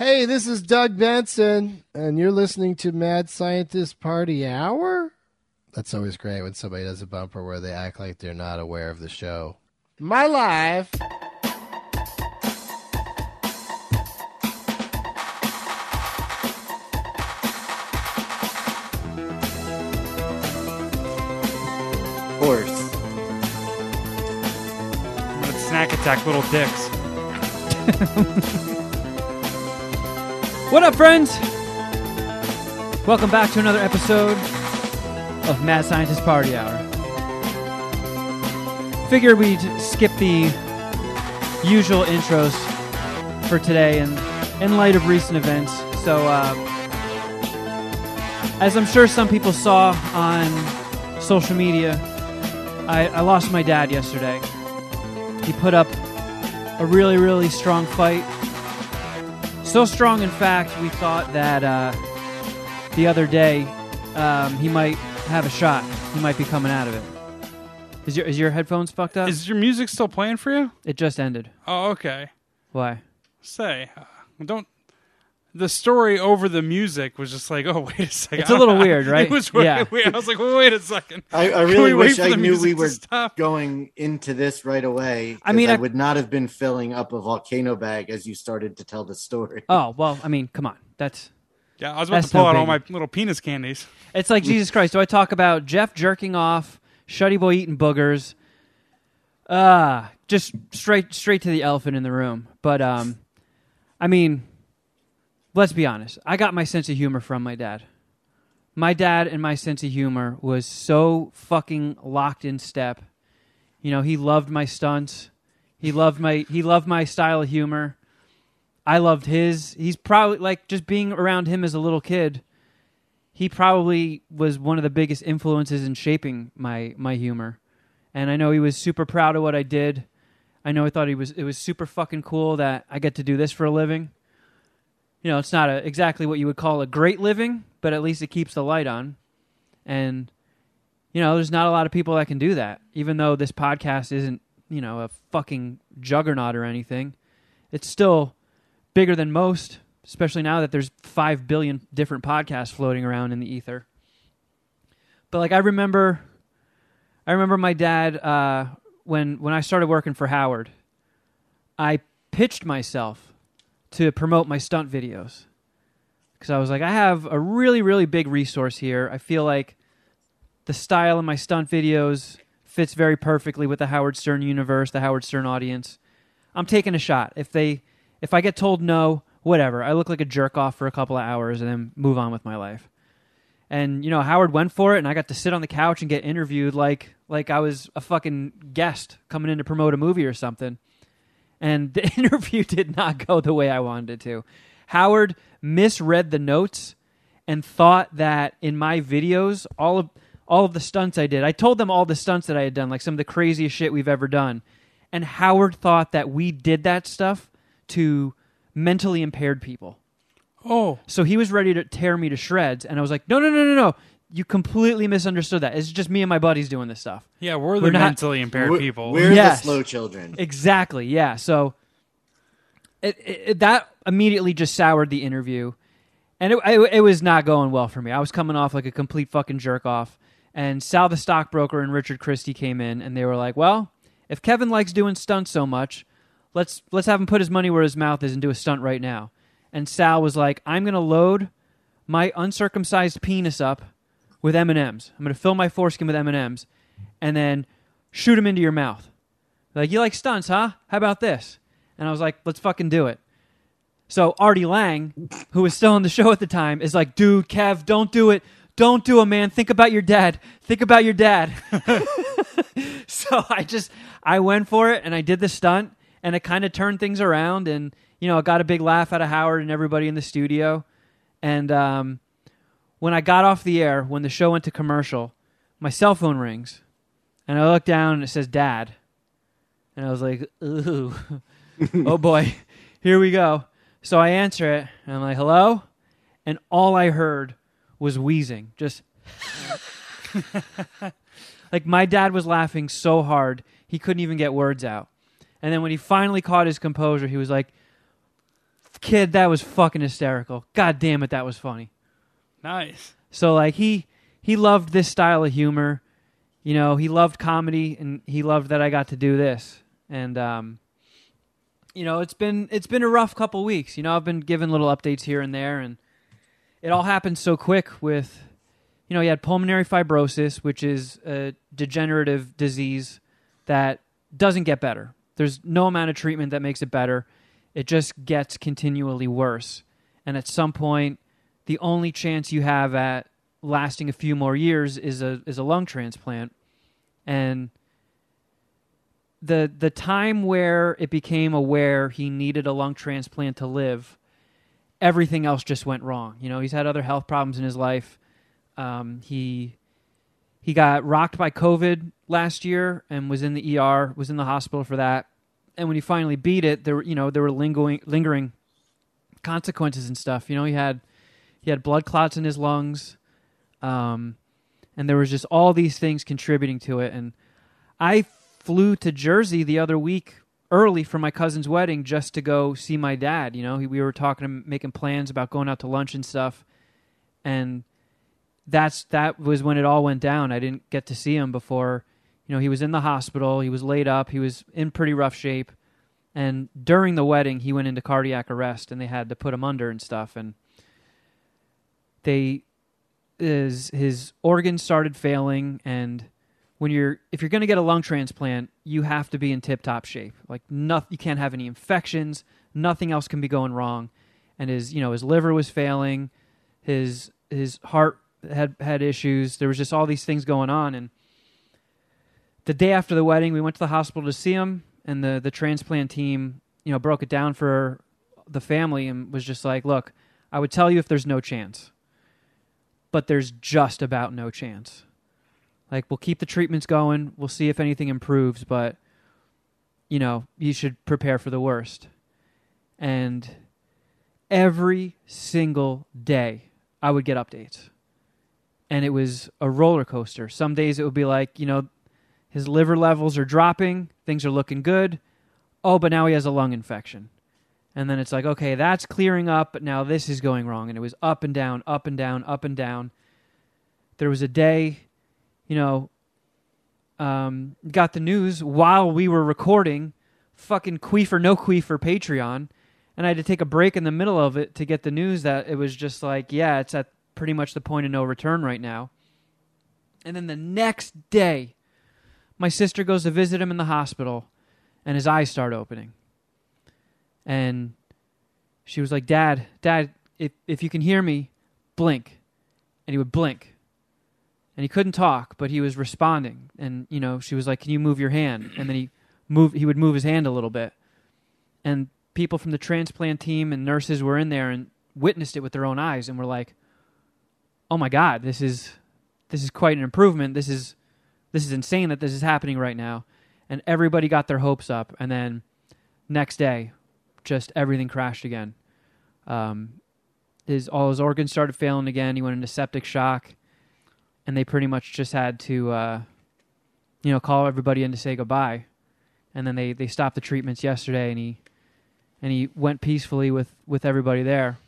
Hey, this is Doug Benson, and you're listening to Mad Scientist Party Hour? That's always great when somebody does a bumper where they act like they're not aware of the show. My life. Horse. I'm snack attack little dicks. What up, friends? Welcome back to another episode of Mad Scientist Party Hour. Figured we'd skip the usual intros for today and in light of recent events. So, uh, as I'm sure some people saw on social media, I, I lost my dad yesterday. He put up a really, really strong fight so strong, in fact, we thought that uh, the other day um, he might have a shot. He might be coming out of it. Is your is your headphones fucked up? Is your music still playing for you? it just ended. Oh, okay. Why? Say, uh, don't. The story over the music was just like, oh, wait a second. It's a little weird, right? It was really Yeah. weird. I was like, well, wait a second. I, I really wait wish for I the knew music we to were stop? going into this right away. I mean, I, I- would not have been filling up a volcano bag as you started to tell the story. Oh well, I mean, come on. That's Yeah, I was about to pull no out all my little penis candies. it's like Jesus Christ. Do I talk about Jeff jerking off, Shuddy Boy eating boogers? Ah, just straight straight to the elephant in the room. But um, I mean, let's be honest. I got my sense of humor from my dad. My dad and my sense of humor was so fucking locked in step. You know, he loved my stunts. He loved my he loved my style of humor. I loved his. He's probably like just being around him as a little kid. He probably was one of the biggest influences in shaping my my humor. And I know he was super proud of what I did. I know he thought he was it was super fucking cool that I get to do this for a living. You know, it's not a, exactly what you would call a great living, but at least it keeps the light on. And you know, there's not a lot of people that can do that. Even though this podcast isn't, you know, a fucking juggernaut or anything, it's still bigger than most, especially now that there's 5 billion different podcasts floating around in the ether. But like I remember I remember my dad uh, when when I started working for Howard, I pitched myself to promote my stunt videos. Cuz I was like I have a really really big resource here. I feel like the style of my stunt videos fits very perfectly with the Howard Stern universe, the Howard Stern audience. I'm taking a shot. If they if I get told no, whatever. I look like a jerk off for a couple of hours and then move on with my life. And you know, Howard went for it and I got to sit on the couch and get interviewed like like I was a fucking guest coming in to promote a movie or something. And the interview did not go the way I wanted it to. Howard misread the notes and thought that in my videos, all of all of the stunts I did, I told them all the stunts that I had done, like some of the craziest shit we've ever done. And Howard thought that we did that stuff to mentally impaired people. Oh, So he was ready to tear me to shreds, and I was like, "No, no, no, no, no! You completely misunderstood that. It's just me and my buddies doing this stuff." yeah, we're the We're not- mentally impaired We're- people. We're Yes. the slow children. Exactly. Yeah. So it, it, that immediately just soured the interview, and it, it it was not going well for me. I was coming off like a complete fucking jerk off. And Sal the stockbroker and Richard Christy came in, and they were like, "Well, if Kevin likes doing stunts so much, let's let's have him put his money where his mouth is and do a stunt right now." And Sal was like, "I'm going to load my uncircumcised penis up with M and M's. I'm to fill my foreskin with M and M's, and then shoot them into your mouth." Like, you like stunts, huh? How about this? And I was like, let's fucking do it. So Artie Lange, who was still on the show at the time, is like, dude, Kev, don't do it. Don't do it, man. Think about your dad. Think about your dad. so I just I went for it and I did the stunt and it kind of turned things around and you know, I got a big laugh out of Howard and everybody in the studio. And um, when I got off the air, when the show went to commercial, my cell phone rings and I look down and it says dad. And I was like, ooh, oh boy, here we go. So I answer it, and I'm like, hello? And all I heard was wheezing. Just like my dad was laughing so hard, he couldn't even get words out. And then when he finally caught his composure, he was like, kid, that was fucking hysterical. God damn it, that was funny. Nice. So like he he loved this style of humor. You know, he loved comedy and he loved that I got to do this. And um you know, it's been it's been a rough couple weeks. You know, I've been giving little updates here and there and it all happened so quick with you know, he had pulmonary fibrosis, which is a degenerative disease that doesn't get better. There's no amount of treatment that makes it better. It just gets continually worse. And at some point, the only chance you have at lasting a few more years is a is a lung transplant. And the the time where it became aware he needed a lung transplant to live, everything else just went wrong. You know, he's had other health problems in his life. Um, he he got rocked by COVID last year and was in the ER, was in the hospital for that. And when he finally beat it, there you know there were lingering lingering consequences and stuff. You know, he had he had blood clots in his lungs, um, and there was just all these things contributing to it. And I flew to Jersey the other week early for my cousin's wedding just to go see my dad. You know, he, we were talking, making plans about going out to lunch and stuff, and that's that was when it all went down. I didn't get to see him before. You know, he was in the hospital. He was laid up. He was in pretty rough shape. And during the wedding, he went into cardiac arrest, and they had to put him under and stuff. And they his his organs started failing, and when you're if you're going to get a lung transplant, you have to be in tip top shape. Like nothing, you can't have any infections. Nothing else can be going wrong. And his you know his liver was failing, his his heart had had issues. There was just all these things going on, and the day after the wedding, we went to the hospital to see him, and the the transplant team, you know, broke it down for the family and was just like, "Look, I would tell you if there's no chance, but there's just about no chance. Like, we'll keep the treatments going. We'll see if anything improves, but you know, you should prepare for the worst." And every single day, I would get updates and it was a roller coaster. Some days it would be like, you know, his liver levels are dropping, things are looking good. Oh, but now he has a lung infection. And then it's like, okay, that's clearing up, but now this is going wrong. And it was up and down, up and down, up and down. There was a day, you know, um, got the news while we were recording, fucking Queefer, no Queefer Patreon. And I had to take a break in the middle of it to get the news that it was just like, yeah, it's at pretty much the point of no return right now. And then the next day, my sister goes to visit him in the hospital, and his eyes start opening. And she was like, Dad, Dad, if, if you can hear me, blink. And he would blink. And he couldn't talk, but he was responding. And, you know, she was like, Can you move your hand? And then he move he would move his hand a little bit. And people from the transplant team and nurses were in there and witnessed it with their own eyes and were like, oh my god, this is this is quite an improvement. This is this is insane that this is happening right now. And everybody got their hopes up, and then next day, just everything crashed again. Um, his all his organs started failing again. He went into septic shock, and they pretty much just had to, uh, you know, call everybody in to say goodbye. And then they they stopped the treatments yesterday, and he and he went peacefully with with everybody there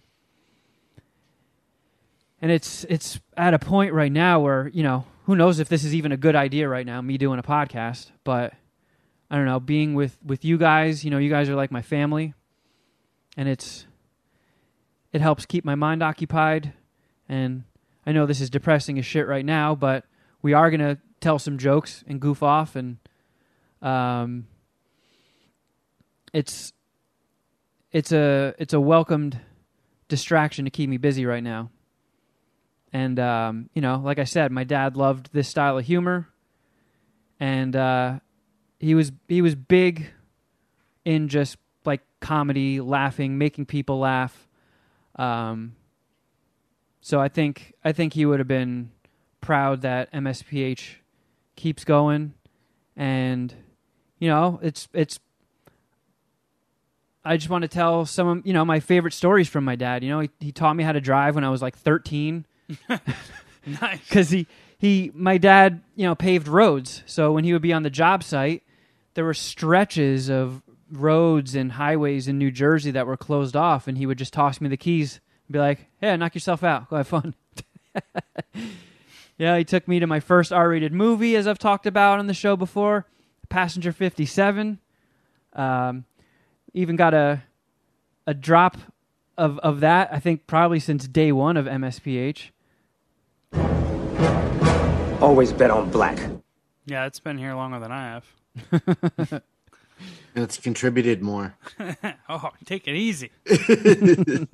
and it's it's at a point right now where you know who knows if this is even a good idea right now me doing a podcast but i don't know being with with you guys you know you guys are like my family and it's it helps keep my mind occupied. And i know this is depressing as shit right now but we are going to tell some jokes and goof off. And um it's it's a it's a welcomed distraction to keep me busy right now. And um, you know, like I said, my dad loved this style of humor, and uh, he was he was big in just comedy, laughing, making people laugh. Um, so I think I think he would have been proud that MSPH keeps going, and you know, it's it's. I just want to tell some of you know my favorite stories from my dad. You know, he, he taught me how to drive when I was like 13 nice. because he he my dad you know paved roads so when he would be on the job site there were stretches of roads and highways in New Jersey that were closed off, and he would just toss me the keys and be like, "Hey, knock yourself out. Go have fun." yeah, he took me to my first R-rated movie, as I've talked about on the show before, Passenger 57. Um, even got a a drop of of that. I think probably since day one of MSPH. Always bet on black. Yeah, it's been here longer than I have. And it's contributed more. Oh, take it easy.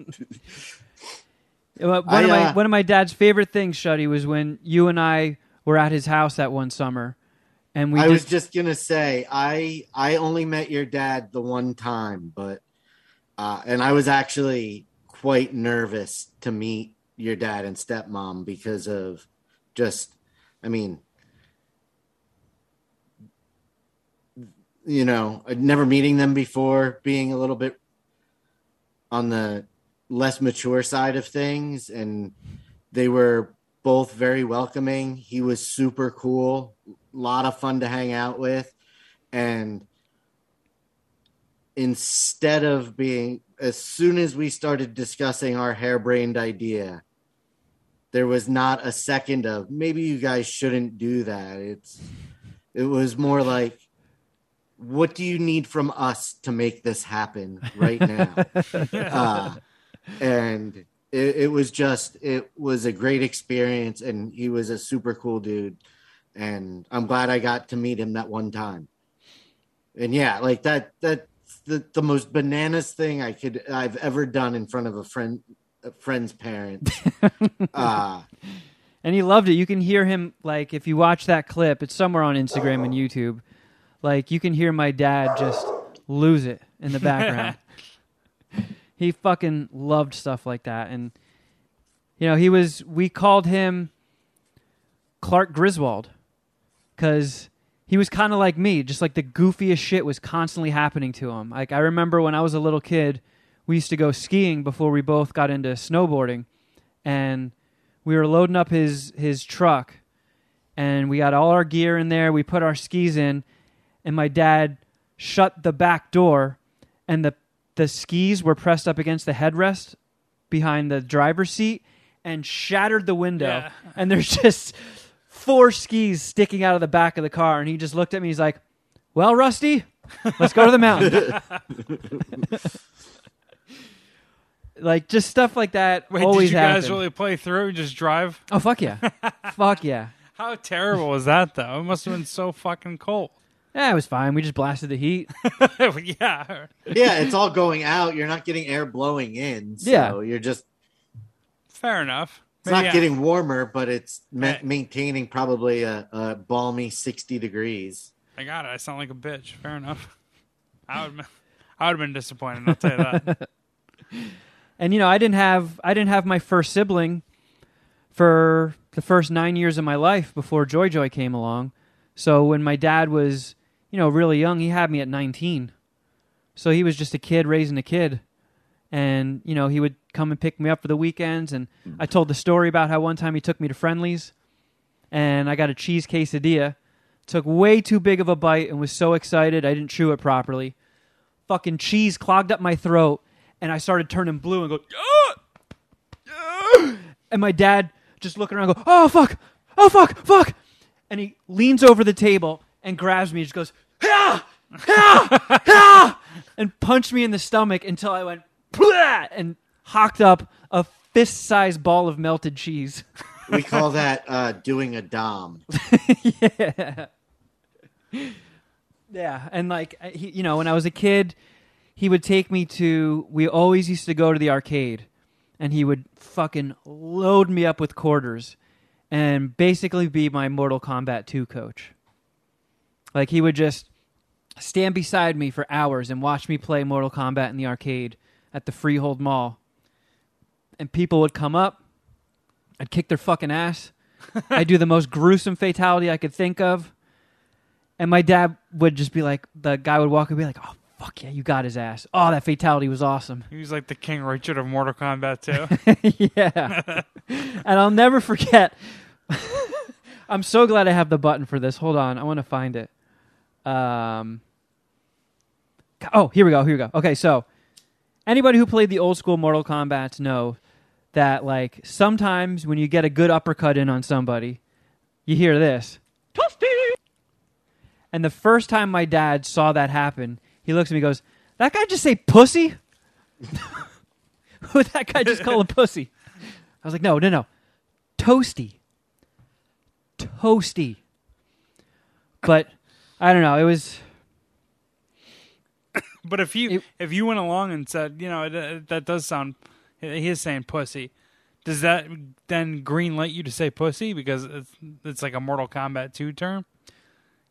One I, of my uh, one of my dad's favorite things, Shuddy, was when you and I were at his house that one summer, and we I was just just gonna say I I only met your dad the one time, but uh, and I was actually quite nervous to meet your dad and stepmom because of just I mean you know uh, never meeting them before being a little bit on the less mature side of things. And they were both very welcoming. He was super cool a lot of fun to hang out with. And instead of being as soon as we started discussing our harebrained idea there was not a second of maybe you guys shouldn't do that. It's it was more like what do you need from us to make this happen right now uh, and it, it was just it was a great experience and he was a super cool dude and i'm glad i got to meet him that one time and yeah like that that's the, the most bananas thing i could i've ever done in front of a friend a friend's parents uh and he loved it. You can hear him like if you watch that clip, it's somewhere on Instagram and YouTube. Like you can hear my dad just lose it in the background. he fucking loved stuff like that, and you know he was. We called him Clark Griswold because he was kind of like me, just like the goofiest shit was constantly happening to him. Like I remember when I was a little kid, we used to go skiing before we both got into snowboarding, and we were loading up his his truck, and we got all our gear in there. We put our skis in, and my dad shut the back door, and the the skis were pressed up against the headrest behind the driver's seat and shattered the window. Yeah. And there's just four skis sticking out of the back of the car. And he just looked at me. He's like, "Well, Rusty, let's go to the mountain." like just stuff like that Wait, always did you guys really play through? and Just drive? Oh fuck yeah, fuck yeah. How terrible was that, though? It must have been so fucking cold. Yeah, it was fine. We just blasted the heat. yeah. yeah it's all going out you're not getting air blowing in so Yeah. you're just Fair enough. it's not Maybe I- getting warmer but it's ma- Yeah. maintaining probably a, a balmy 60 degrees I got it. I sound like a bitch. Fair enough. I would. I would have been disappointed. I'll tell you that. And you know, I didn't have I didn't have my first sibling for the first nine years of my life before Joy Joy came along. So when my dad was, you know, really young, he had me at nineteen. So he was just a kid raising a kid. And, you know, he would come and pick me up for the weekends and I told the story about how one time he took me to Friendly's and I got a cheese quesadilla. Took way too big of a bite and was so excited I didn't chew it properly. Fucking cheese clogged up my throat and I started turning blue and go, "Ah! Ah!" and my dad just looking around, go, oh fuck, oh fuck, fuck, and he leans over the table and grabs me, and just goes, "Ah! Ah! Ah!" and punched me in the stomach until I went, "Blah!" and hocked up a fist-sized ball of melted cheese. we call that uh, doing a dom Yeah, Yeah. and like he, you know, when I was a kid, he would take me to. We always used to go to the arcade, and he would fucking load me up with quarters, and basically be my Mortal Kombat 2 coach. Like he would just stand beside me for hours and watch me play Mortal Kombat in the arcade at the Freehold Mall, and people would come up. I'd kick their fucking ass. I'd do the most gruesome fatality I could think of. And my dad would just be like, the guy would walk and be like, oh, fuck yeah, you got his ass. Oh, that fatality was awesome. He was like the King Richard of Mortal Kombat too. yeah. and I'll never forget. I'm so glad I have the button for this. Hold on. I want to find it. Um, Oh, here we go. Here we go. Okay, so anybody who played the old school Mortal Kombat know that like sometimes when you get a good uppercut in on somebody, you hear this. And the first time my dad saw that happen, he looks at me and goes, That guy just say pussy? Who that guy just call him pussy? I was like, No, no, no. Toasty. Toasty. But I don't know. It was But if you It- if you went along and said, you know, it, it- that does sound, he is saying pussy. Does that then green light you to say pussy because it's, it's like a Mortal Kombat two term?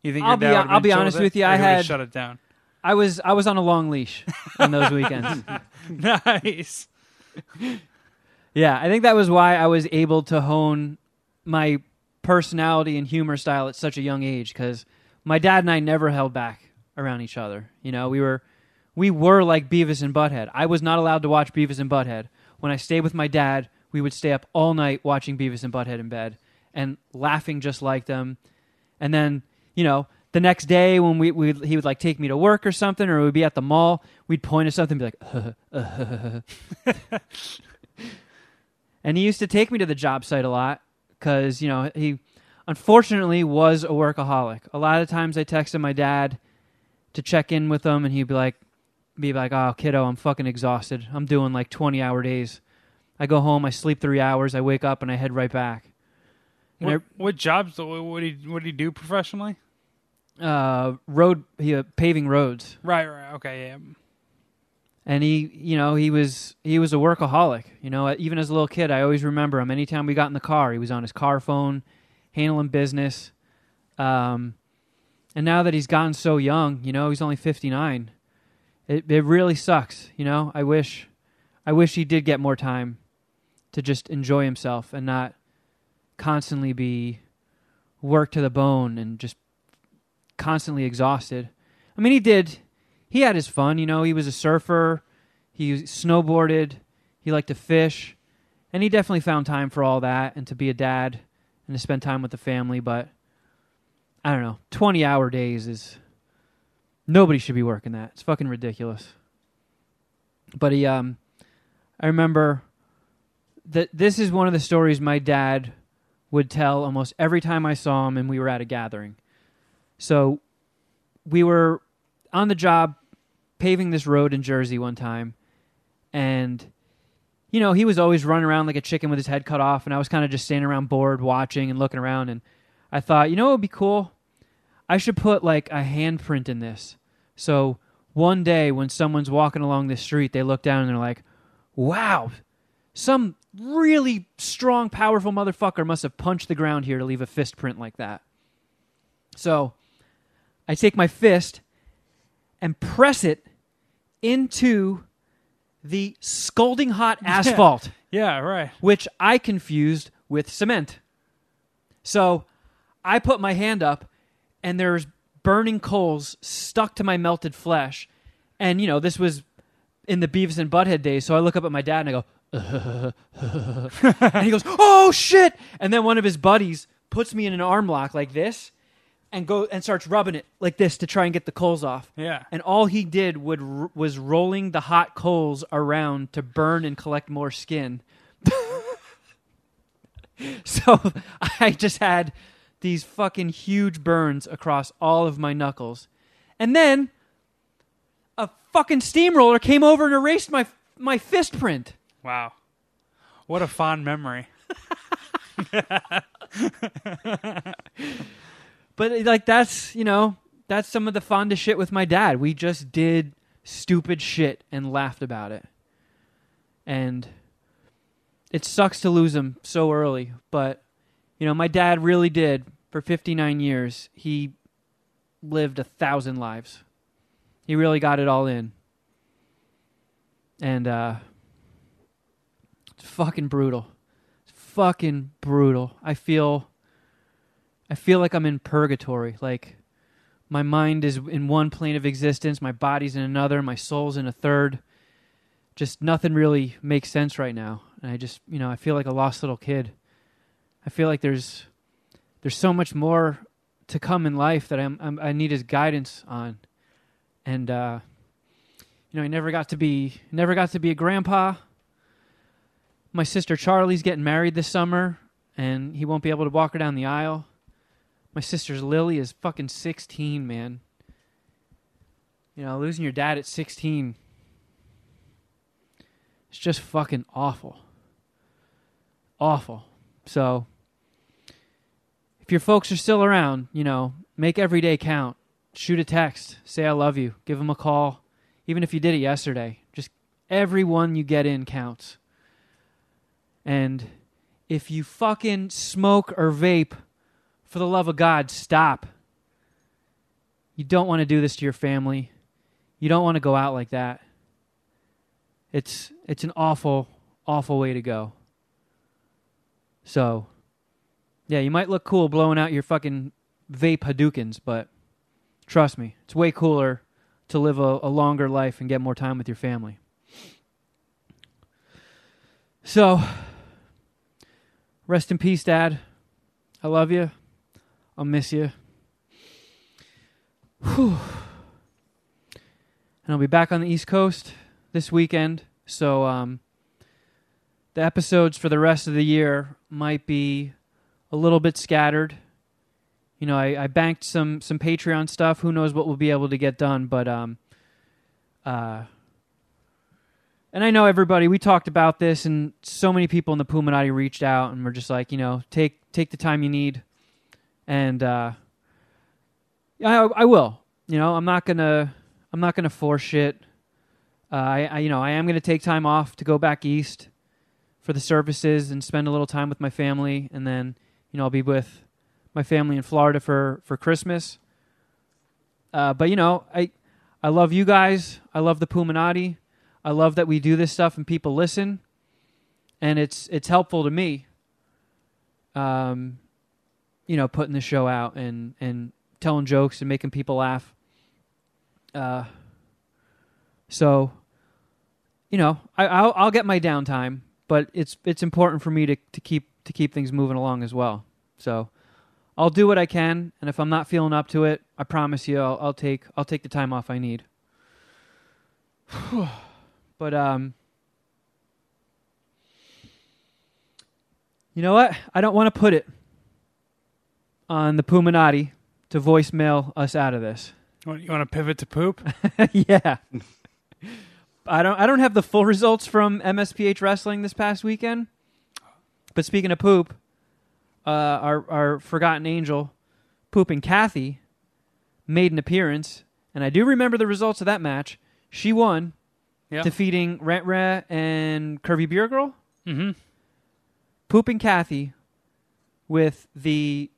You think I'll your be- I'll be honest it? with you, I had- shut it down. I was I was on a long leash on those weekends. nice. Yeah, I think that was why I was able to hone my personality and humor style at such a young age because my dad and I never held back around each other. You know, we were we were like Beavis and Butthead. I was not allowed to watch Beavis and Butthead. When I stayed with my dad, we would stay up all night watching Beavis and Butthead in bed and laughing just like them. And then, you know, the next day when we, we he would like take me to work or something, or we'd be at the mall, we'd point at something and be like, and he used to take me to the job site a lot because you know he unfortunately was a workaholic. A lot of times I texted my dad to check in with him, and he'd be like, be like, "Oh, kiddo, I'm fucking exhausted. I'm doing like 20 hour days. I go home, I sleep three hours, I wake up, and I head right back." What, what jobs? What did he what did he do professionally? Uh, road, he uh, paving roads, Right, right, okay, yeah. and he, you know, he was he was a workaholic. You know, even as a little kid, I always remember him. Anytime we got in the car, he was on his car phone, handling business. Um, and now that he's gotten so young, you know, he's only 59. It it really sucks, you know. I wish I wish he did get more time to just enjoy himself and not constantly be worked to the bone and just constantly exhausted. I mean, he did he had his fun, you know, he was a surfer, he snowboarded, he liked to fish, and he definitely found time for all that and to be a dad and to spend time with the family, but I don't know. 20 hour days is nobody should be working that. It's fucking ridiculous. But he um I remember that this is one of the stories my dad would tell almost every time I saw him and we were at a gathering. So we were on the job paving this road in Jersey one time and you know, he was always running around like a chicken with his head cut off and I was kind of just standing around bored watching and looking around and I thought, you know what would be cool? I should put like a handprint in this. So one day when someone's walking along the street, they look down and they're like, wow, some really strong, powerful motherfucker must have punched the ground here to leave a fist print like that. So I take my fist and press it into the scalding hot asphalt Yeah, right. which I confused with cement. So I put my hand up, and there's burning coals stuck to my melted flesh. And, you know, this was in the Beavis and Butthead days. So I look up at my dad and I go, and he goes, "Oh shit!" And then one of his buddies puts me in an arm lock like this, and go and starts rubbing it like this to try and get the coals off. Yeah. And all he did would was rolling the hot coals around to burn and collect more skin. so I just had these fucking huge burns across all of my knuckles. And then a fucking steamroller came over and erased my my fist print. Wow. What a fond memory. But like that's, you know, that's some of the fondest shit with my dad. We just did stupid shit and laughed about it. And it sucks to lose him so early, but you know, my dad really did for 59 years. He lived a thousand lives. He really got it all in. And uh it's fucking brutal. It's fucking brutal. I feel I feel like I'm in purgatory. Like my mind is in one plane of existence, my body's in another, my soul's in a third. Just nothing really makes sense right now. And I just, you know, I feel like a lost little kid. I feel like there's there's so much more to come in life that I'm, I'm I need his guidance on. And uh you know, he never got to be never got to be a grandpa. My sister Charlie's getting married this summer, and he won't be able to walk her down the aisle. My sister's Lily is fucking 16, man. You know, losing your dad at 16 it's just fucking awful. Awful. So, if your folks are still around, you know, make every day count. Shoot a text, say I love you, give them a call, even if you did it yesterday. Just every one you get in counts. And if you fucking smoke or vape, for the love of God, stop. You don't want to do this to your family. You don't want to go out like that. It's it's an awful, awful way to go. So, yeah, you might look cool blowing out your fucking vape Hadoukens, but trust me, it's way cooler to live a, a longer life and get more time with your family. So, rest in peace, Dad. I love you. I'll miss you. Whew. And I'll be back on the East Coast this weekend. So um, the episodes for the rest of the year might be a little bit scattered. You know, I, I banked some some Patreon stuff. Who knows what we'll be able to get done? But um, uh, and I know everybody. We talked about this, and so many people in the Puminati reached out and were just like, you know, take take the time you need, and uh, I I will. You know, I'm not gonna I'm not gonna force it. Uh, I, I, you know, I am to take time off to go back east for the services and spend a little time with my family, and then, you know, I'll be with my family in Florida for for Christmas. Uh, but you know, I I love you guys. I love the Puminati. I love that we do this stuff and people listen, and it's it's helpful to me. Um, you know, putting the show out and and telling jokes and making people laugh. Uh, so, you know, I, I'll, I'll get my downtime, but it's it's important for me to, to keep to keep things moving along as well. So, I'll do what I can, and if I'm not feeling up to it, I promise you, I'll, I'll take I'll take the time off I need. but um, you know what? I don't want to put it on the Puminati to voicemail us out of this. You want, you want to pivot to poop? yeah. I don't I don't have the full results from MSPH wrestling this past weekend. But speaking of poop, uh, our our forgotten angel, Poop and Kathy, made an appearance, and I do remember the results of that match. She won, Yeah. defeating Rent Rent and Curvy Beer Girl. mm-hmm. Poop and Kathy with the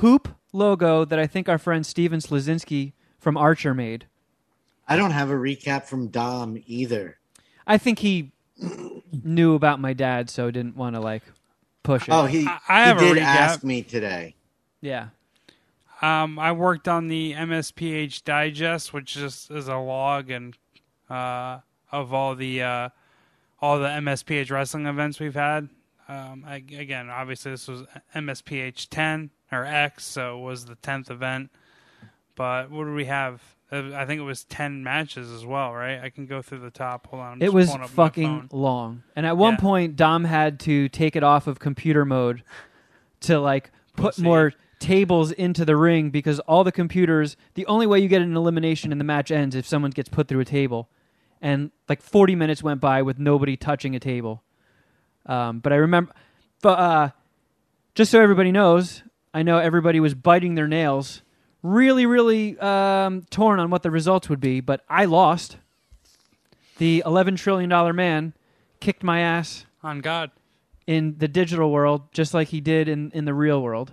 poop logo that I think our friend Steven Slazinski from Archer made. I don't have a recap from Dom either. I think he knew about my dad, so didn't want to like push it. Oh, he, I- I have a he did recap. ask me today. yeah. Um, I worked on the MSPH Digest, which just is a log and uh, of all the uh, all the MSPH wrestling events we've had. Um, I, again, obviously this was MSPH 10 or X, so it was the 10th event. But what do we have? Uh, I think it was 10 matches as well, right? I can go through the top. Hold on. I'm It was fucking long. And at one Yeah. point Dom had to take it off of computer mode to like put Pussy. more tables into the ring because all the computers the only way you get an elimination and the match ends if someone gets put through a table. And like 40 minutes went by with nobody touching a table. Um, but I remember but uh just so everybody knows, I know everybody was biting their nails, really, really um, torn on what the results would be, but I lost. The $11 trillion man kicked my ass On God. in the digital world just like he did in, in the real world.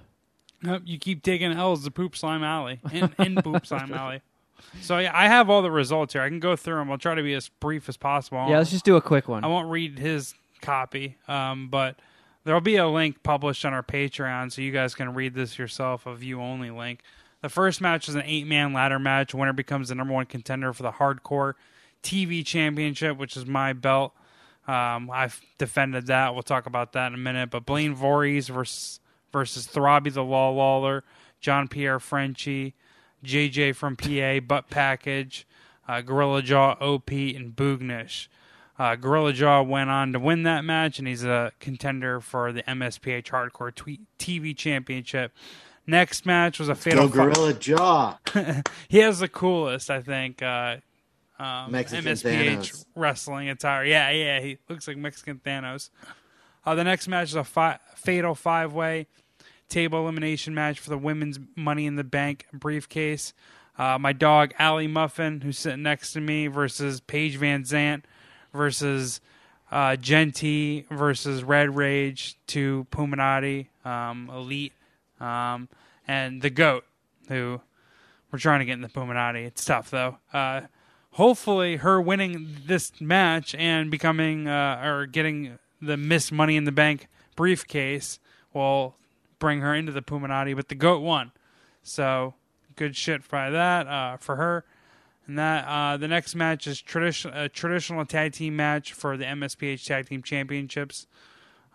Nope, you keep taking L's to Poop Slime Alley. In, in Poop Slime Alley. So yeah, I have all the results here. I can go through them. I'll try to be as brief as possible. Yeah, let's just do a quick one. I won't read his copy, um, but there'll be a link published on our Patreon so you guys can read this yourself, a view only link. The first match is an eight man ladder match. Winner becomes the number one contender for the hardcore TV championship, which is my belt. Um, I've defended that. We'll talk about that in a minute. But Blaine Voorhees versus, versus Throbby the Law Lawler, John Pierre Frenchie, JJ from PA, Butt Package, uh, Gorilla Jaw, OP, and Boognish. Uh, Gorilla Jaw went on to win that match, and he's a contender for the MSPH Hardcore TV Championship. Next match was a fatal. Go Gorilla Jaw. he has the coolest, I think, uh, um, Mexican MSPH Thanos. wrestling attire. Yeah, yeah, he looks like Mexican Thanos. Uh, the next match is a fi- fatal five way table elimination match for the women's Money in the Bank briefcase. Uh, my dog, Allie Muffin, who's sitting next to me, versus Paige VanZant versus uh, Genty versus Red Rage to Puminati, um, Elite, um, and the GOAT, who we're trying to get in the Puminati. It's tough, though. Uh, hopefully, her winning this match and becoming uh, or getting the Miss Money in the Bank briefcase will bring her into the Puminati. But the goat won, so good shit by that uh, for her. And that uh, the next match is tradition a traditional tag team match for the MSPH Tag Team Championships.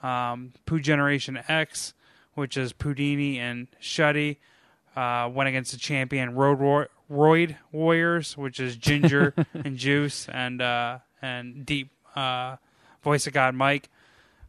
Um, Poo Generation X, which is Pudini and Shuddy, uh, went against the champion Road War- Roid Warriors, which is Ginger and Juice and uh, and Deep uh, Voice of God Mike.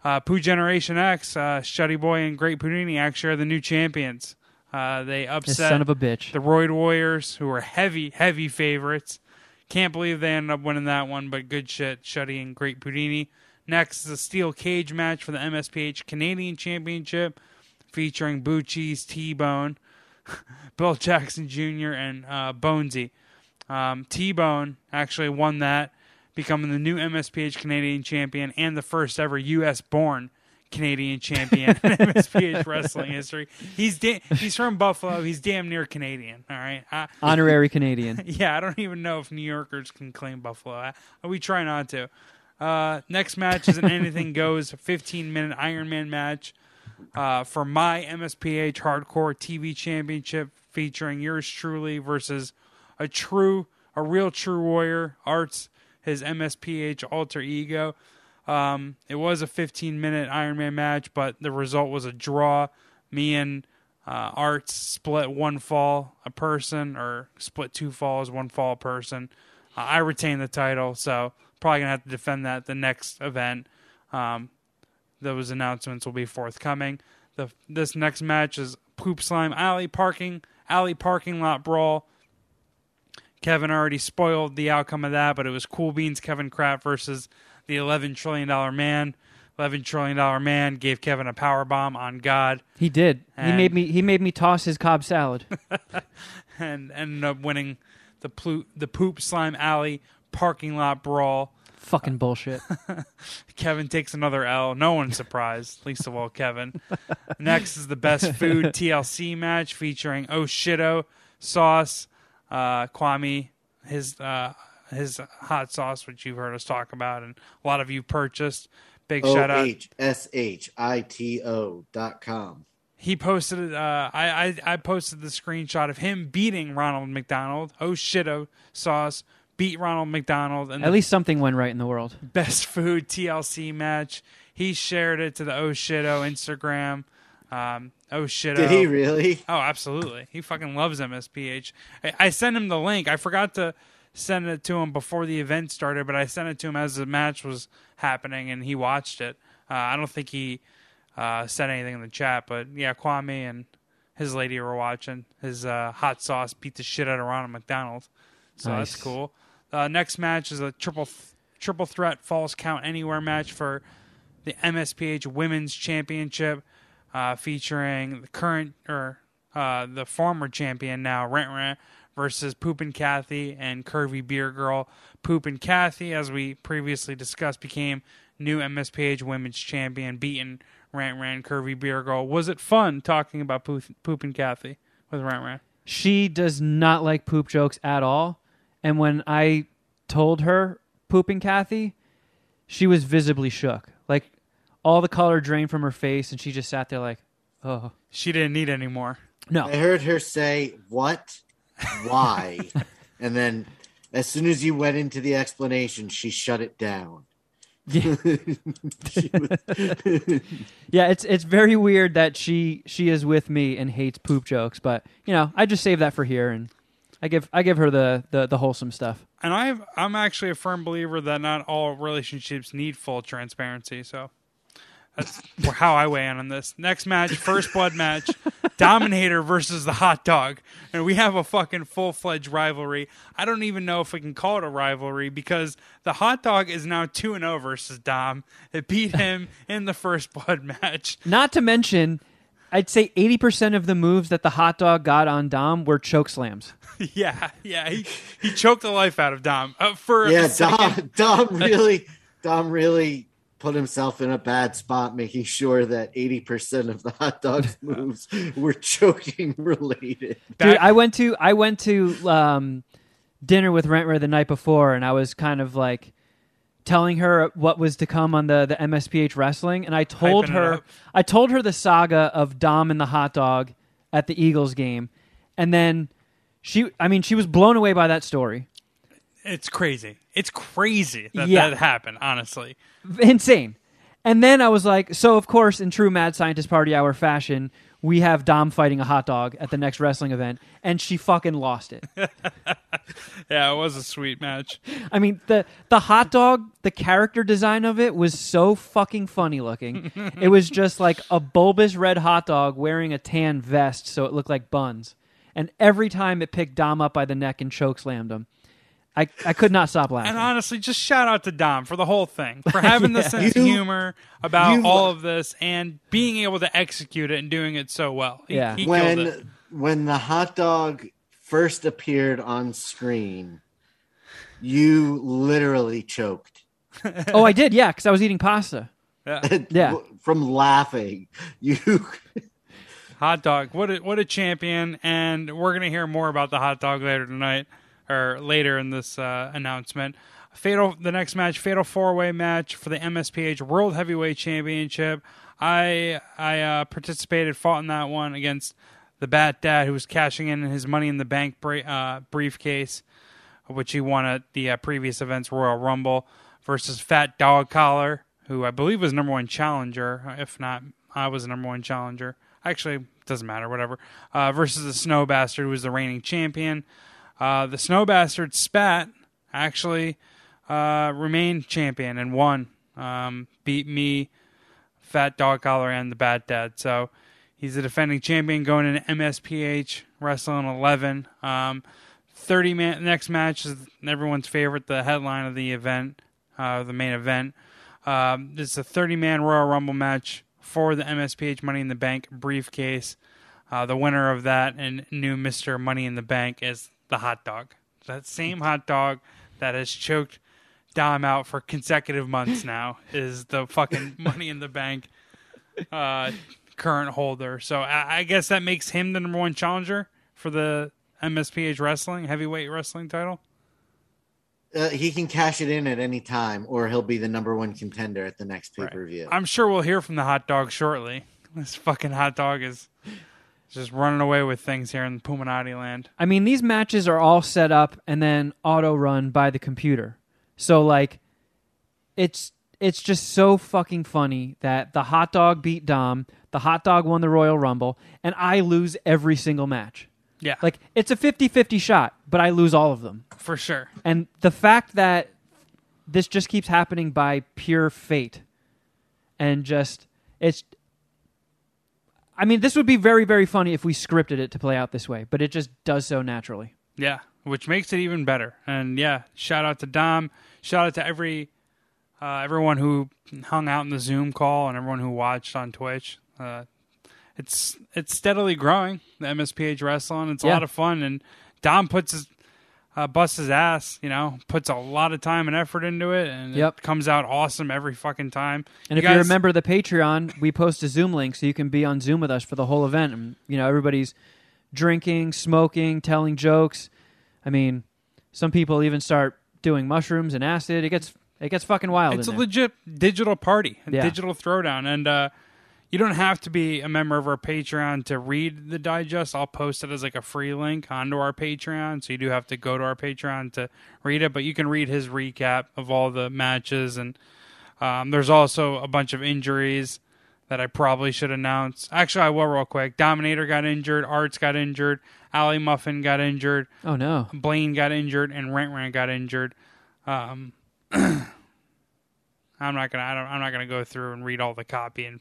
Uh, Pooh Generation X, uh, Shuddy Boy and Great Pudini actually are the new champions. Uh, they This upset son of a bitch. the Roid Warriors, who were heavy, heavy favorites. Can't believe they ended up winning that one, but good shit. Shuddy and Great Pudini. Next is a steel cage match for the MSPH Canadian Championship featuring Boo Cheese, T Bone, Bill Jackson Jr., and uh, Bonesy. Um, T Bone actually won that, becoming the new MSPH Canadian champion and the first ever U.S. born Canadian champion in MSPH wrestling history. He's da- he's from Buffalo. He's damn near Canadian. All right. I, Honorary Canadian. yeah, I don't even know if New Yorkers can claim Buffalo. I, we try not to. Uh, next match is an anything goes 15 minute Iron Man match uh, for my MSPH Hardcore TV Championship featuring yours truly versus a true, a real true warrior, Arts, his MSPH alter ego. Um, it was a 15 minute Iron Man match, but the result was a draw. Me and uh, Arts split one fall a person, or split two falls, one fall a person. Uh, I retained the title, so probably gonna have to defend that the next event. Um, those announcements will be forthcoming. The this next match is Poop Slime Alley Parking Alley Parking Lot Brawl. Kevin already spoiled the outcome of that, but it was Cool Beans Kevin Kraft versus the eleven trillion dollar man. Eleven trillion dollar man gave Kevin a power bomb on God He did. he made me. He made me toss his cob salad. and ended up winning the plu- the Poop Slime Alley Parking Lot Brawl. Fucking bullshit. Kevin takes another L. No one's surprised, least of all Kevin. Next is the best food TLC match featuring Oshido sauce, uh, Kwame, his uh, his hot sauce, which you've heard us talk about, and a lot of you purchased. Big O shout out. H S H I T O dot com. He posted. Uh, I, I I posted the screenshot of him beating Ronald McDonald. Oshido sauce beat Ronald McDonald, and At least something went right in the world. best food TLC match. He shared it to the Oh Shido Instagram. Um, oh Shido. Did he really? Oh, absolutely. He fucking loves MSPH. I, I sent him the link. I forgot to send it to him before the event started, but I sent it to him as the match was happening, and he watched it. Uh, I don't think he uh, said anything in the chat, but yeah, Kwame and his lady were watching. His uh, hot sauce beat the shit out of Ronald McDonald, so Nice. that's cool. Uh, next match is a triple th- triple threat falls count anywhere match for the MSPH Women's Championship, uh, featuring the current or uh, the former champion now Rent Rent versus Poop and Kathy and Curvy Beer Girl. Poop and Kathy, as we previously discussed, became new MSPH Women's Champion, beating Rant Rant Curvy Beer Girl. Was it fun talking about Poop, Poop and Kathy with Rant Rant? She does not like poop jokes at all. And when I told her pooping Kathy, she was visibly shook. Like all the color drained from her face, and she just sat there like, oh She didn't need any more. no. I heard her say, What? Why? and then as soon as you went into the explanation, she shut it down. Yeah. Was- Yeah, it's it's very weird that she she is with me and hates poop jokes, but you know, I just save that for here and I give I give her the the, the wholesome stuff. and I I'm actually a firm believer that not all relationships need full transparency. So that's how I weigh in on this. Next match, first blood match, Dominator versus the Hot Dog, and we have a fucking full fledged rivalry. I don't even know if we can call it a rivalry because the Hot Dog is now two and zero versus Dom. It beat him in the first blood match. Not to mention, I'd say 80% of the moves that the hot dog got on Dom were choke slams. Yeah, yeah, he, he choked the life out of Dom uh, for a Yeah, second. Dom, Dom really, Dom really put himself in a bad spot, making sure that eighty percent of the hot dog's moves were choking related. Dude, I went to I went to um, dinner with Rentmer the night before, and I was kind of like telling her what was to come on the the MSPH wrestling, and I told Hyping her. I told her the saga of Dom and the hot dog at the Eagles game, and then she I mean she was blown away by that story. It's crazy. It's crazy that Yeah. that happened. Honestly, insane. And then I was like, so of course, in true Mad Scientist Party Hour fashion, we have Dom fighting a hot dog at the next wrestling event, and she fucking lost it. yeah, it was a sweet match. I mean, the the hot dog, the character design of it was so fucking funny looking. it was just like a bulbous red hot dog wearing a tan vest, so it looked like buns. And every time it picked Dom up by the neck and choke slammed him, I I could not stop laughing. And honestly, just shout out to Dom for the whole thing, for having the Yeah. sense of humor about you- all of this and being able to execute it and doing it so well. He, Yeah. he when when the hot dog first appeared on screen, you literally choked oh, I did, yeah, because I was eating pasta. Yeah. Yeah. from laughing. You Hot dog, what a, what a champion! And we're gonna hear more about the hot dog later tonight, or later in this uh, announcement. Fatal, the next match, fatal four way match for the MSPH World Heavyweight Championship. I I uh, participated, fought in that one against the Bat Dad, who was cashing in his Money in the Bank uh, briefcase, which he won at the uh, previous event's Royal Rumble, versus Fat Dog Collar, who I believe was number one challenger. If not, I was the number one challenger. Actually, doesn't matter. Whatever. Uh, versus the Snow Bastard, who was the reigning champion. Uh, the Snow Bastard spat actually uh, remained champion and won. Um, beat me, Fat Dog Collar, and the Bat Dad. So he's the defending champion going into MSPH Wrestling 11. Um, 30 man next match is everyone's favorite, the headline of the event, uh, the main event. Um, this is a 30 man Royal Rumble match for the MSPH Money in the Bank briefcase. Uh, the winner of that and new Mr. Money in the Bank is the hot dog. That same hot dog that has choked Dom out for consecutive months now is the fucking Money in the Bank uh, current holder. So I, I guess that makes him the number one challenger for the MSPH Wrestling heavyweight wrestling title. uh, he can cash it in at any time, or he'll be the number one contender at the next pay per view. I'm sure we'll hear from the hot dog shortly. This fucking hot dog is just running away with things here in Puminati land. I mean, these matches are all set up and then auto run by the computer. So like it's it's just so fucking funny that the hot dog beat Dom, the hot dog won the Royal Rumble, and I lose every single match. Yeah, Like it's a 50-50 shot, but I lose all of them. for sure. And the fact that this just keeps happening by pure fate and just it's I mean, this would be very very funny if we scripted it to play out this way, but it just does so naturally. Yeah, which makes it even better. And yeah, shout out to Dom. Shout out to every uh, everyone who hung out in the Zoom call and everyone who watched on Twitch. Uh, it's it's steadily growing. The MSPH wrestling. It's a Yeah. lot of fun, and Dom puts his uh, busts his ass. You know, puts a lot of time and effort into it, and Yep. it comes out awesome every fucking time. And if guys- you remember the Patreon, we post a Zoom link so you can be on Zoom with us for the whole event. And you know, everybody's drinking, smoking, telling jokes. I mean, some people even start doing mushrooms and acid. It gets it gets fucking wild. it's a there. legit digital party, a Yeah. digital throwdown, and uh, you don't have to be a member of our Patreon to read the digest. I'll post it as like a free link onto our Patreon, so you do have to go to our Patreon to read it. But you can read his recap of all the matches, and um, there's also a bunch of injuries that I probably should announce. Actually, I will real quick. Dominator got injured. Arts got injured. Alley Muffin got injured. Oh no. Blaine got injured, and Rent Rant got injured. Um, I'm not gonna. I don't, I'm not gonna go through and read all the copy and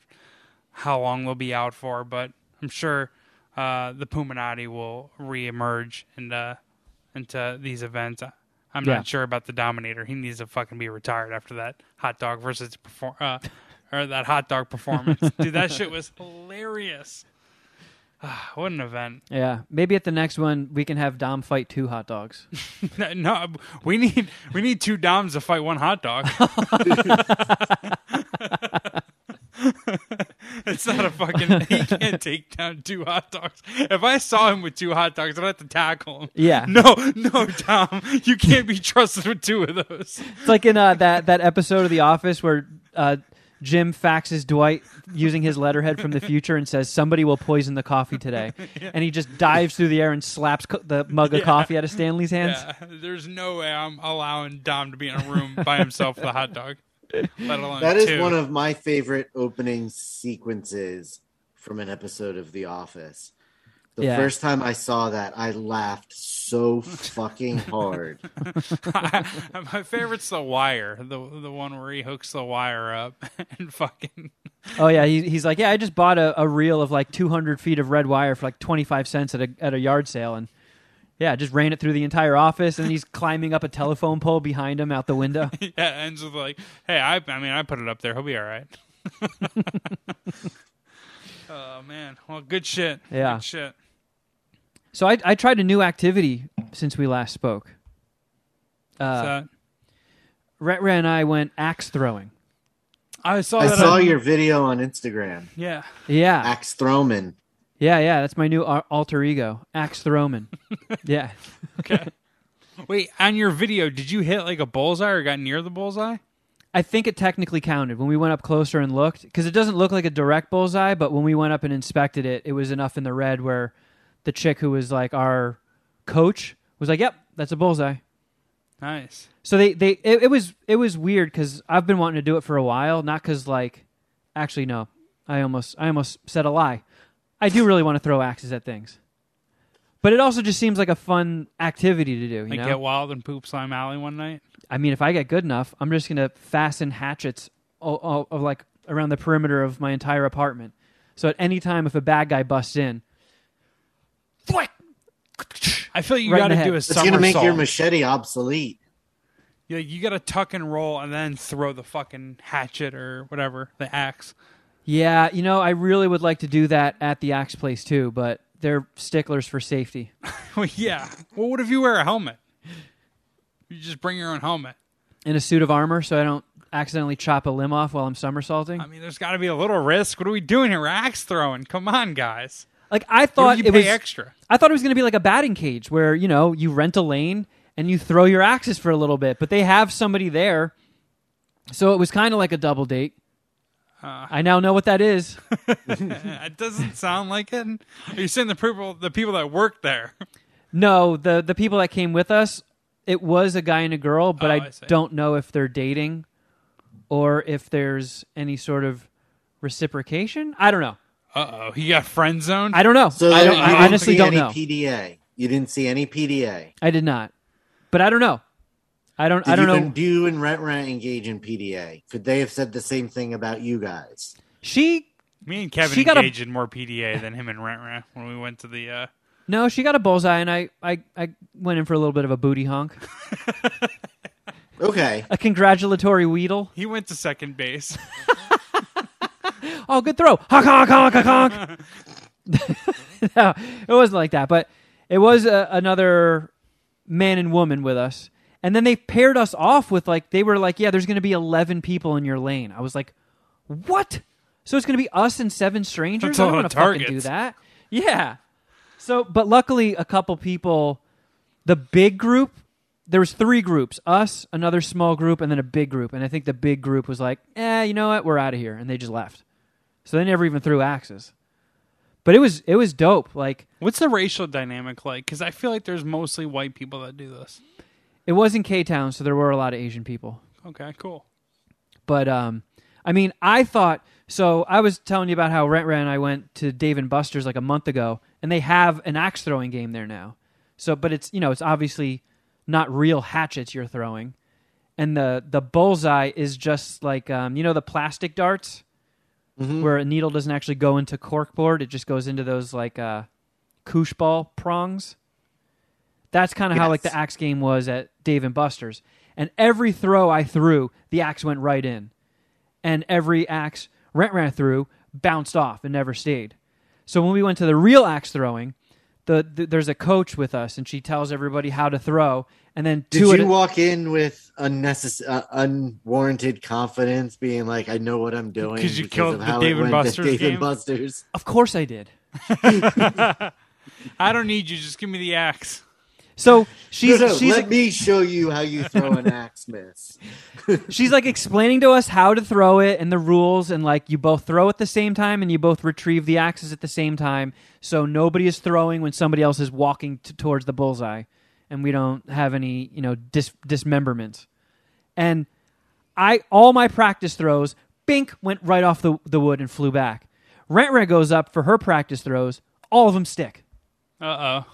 how long they'll be out for, but I'm sure uh, the Puminati will reemerge and uh, into these events. I'm Yeah. not sure about the Dominator. He needs to fucking be retired after that hot dog versus perform uh, or that hot dog performance. Dude, that shit was hilarious. What an event! Yeah. Maybe at the next one we can have Dom fight two hot dogs. No, we need we need two Doms to fight one hot dog. it's not a fucking. He can't take down two hot dogs. If I saw him with two hot dogs, I'd have to tackle him. Yeah. No, no, Tom, you can't be trusted with two of those. It's like in uh, that that episode of The Office where uh, Jim faxes Dwight using his letterhead from the future and says somebody will poison the coffee today, and he just dives through the air and slaps co- the mug of Yeah. coffee out of Stanley's hands. Yeah, there's no way I'm allowing Dom to be in a room by himself with a hot dog. Let alone That is two. one of my favorite opening sequences from an episode of The Office. The Yeah. first time I saw that, I laughed so fucking hard. My favorite's the wire, the the one where he hooks the wire up and fucking. Oh yeah, he, he's like, yeah, I just bought a, a reel of like 200 feet of red wire for like 25 cents at a at a yard sale, and yeah, just ran it through the entire office, and he's climbing up a telephone pole behind him out the window. Yeah, ends with like, "Hey, I, I mean, I put it up there. He'll be all right." oh man, well, good shit. Yeah. good shit. So I I tried a new activity since we last spoke. Uh, So, Rhett and I went axe throwing. I saw I that. saw on- your video on Instagram. Yeah, Yeah, Axe Throwman. Yeah, yeah. That's my new al- alter ego, Axe the Roman. yeah, Okay. wait. On your video, did you hit like a bullseye or got near the bullseye? I think it technically counted when we went up closer and looked because it doesn't look like a direct bullseye, but when we went up and inspected it, it was enough in the red where the chick who was like our coach was like, "Yep, that's a bullseye." Nice. So they they it, it was it was weird because I've been wanting to do it for a while, not because like actually no, I almost I almost said a lie. I do really want to throw axes at things, but it also just seems like a fun activity to do. You Like know, get wild and poop slime alley one night. I mean, if I get good enough, I'm just gonna fasten hatchets all, all, of like around the perimeter of my entire apartment. So at any time, if a bad guy busts in, I feel you Right in got the to head. do a It's going to make your machete obsolete. Yeah, you got to tuck and roll and then throw the fucking hatchet or whatever the axe. Yeah, you know, I really would like to do that at the axe place too, but they're sticklers for safety. Well, yeah. Well, what if you wear a helmet? You just bring your own helmet. in a suit of armor so I don't accidentally chop a limb off while I'm somersaulting. I mean, there's got to be a little risk. What are we doing here? We're axe throwing. Come on, guys. like I thought you it pay was extra? I thought it was going to be like a batting cage where, you know, you rent a lane and you throw your axes for a little bit, but they have somebody there. So it was kind of like a double date. Uh. I now know what that is. it doesn't sound like it. Are you saying the people, the people that worked there? No, the the people that came with us, it was a guy and a girl, but Oh, I, I don't know if they're dating or if there's any sort of reciprocation. I don't know. Uh oh, he got friend zoned. I don't know. So I, don't, didn't I honestly see don't any know. PDA. You didn't see any PDA. I did not, but I don't know. I don't. Did I don't you, know. Do you and Rent Rent engage in PDA? Could they have said the same thing about you guys? She Me and Kevin She got a- engaged in more PDA than him and Rent Rent when we went to the. uh no, she got a bullseye, and I, I, I went in for a little bit of a booty honk, Okay. a congratulatory wheedle. He went to second base. Oh, good throw! Honk, honk, honk, honk, honk. no, it wasn't like that, but it was uh, another man and woman with us, and then they paired us off with like they were like, yeah, there's going to be eleven people in your lane. I was like, what? So it's going to be us and seven strangers? I don't want to fucking do that. Yeah. So, but luckily, a couple people, the big group, there was three groups: us, another small group, and then a big group. And I think the big group was like, "Eh, you know what? We're out of here," and they just left. So they never even threw axes. But it was it was dope. Like What's the racial dynamic like? Because I feel like there's mostly white people that do this. It was in K Town, so there were a lot of Asian people. Okay, cool. But um, I mean, I thought So I was telling you about how Rent Rent and I went to Dave and Buster's like a month ago, and they have an axe throwing game there now. So, but it's you know it's obviously not real hatchets you're throwing, and the the bullseye is just like um, you know the plastic darts where a needle doesn't actually go into corkboard; it just goes into those like uh, koosh ball prongs. That's kind of how like the axe game was at Dave and Buster's, and every throw I threw, the axe went right in, and every axe Rent ran through bounced off and never stayed. So when we went to the real axe throwing, the, the there's a coach with us, and she tells everybody how to throw, and then Did two at you a- walk in with unnecessary, uh, unwarranted confidence, being like, "I know what I'm doing because you killed of the how Dave and Buster's Dave game? and Buster's. Of course I did. I don't need you. Just give me the axe. So she's No, no, she's let me show you how you throw an axe miss. she's like explaining to us how to throw it and the rules and like you both throw at the same time and you both retrieve the axes at the same time so nobody is throwing when somebody else is walking t- towards the bullseye and we don't have any you know dis- dismemberments and i all my practice throws bink went right off the, the wood and flew back. Rent rent goes up for her practice throws. All of them stick. Uh oh.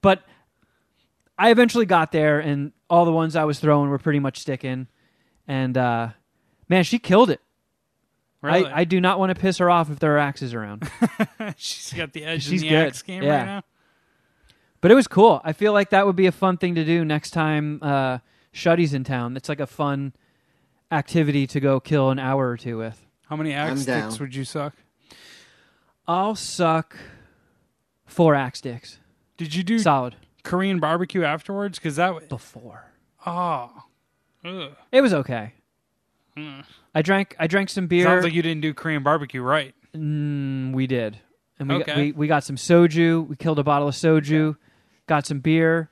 but I eventually got there, and all the ones I was throwing were pretty much sticking. And uh, man, she killed it. Really? I, I do not want to piss her off if there are axes around. She's got the edge She's in the good. axe game Yeah. right now. but it was cool. I feel like that would be a fun thing to do next time uh, Shuddy's in town. It's like a fun activity to go kill an hour or two with. How many axe I'm sticks down. would you suck? I'll suck four axe sticks. Did you do Solid. Korean barbecue afterwards? Because that was four. oh, Ugh. It was okay. Mm. I drank. I drank some beer. sounds like you didn't do Korean barbecue right. Mm, we did. And we, got, we we got some soju. We killed a bottle of soju. Got some beer.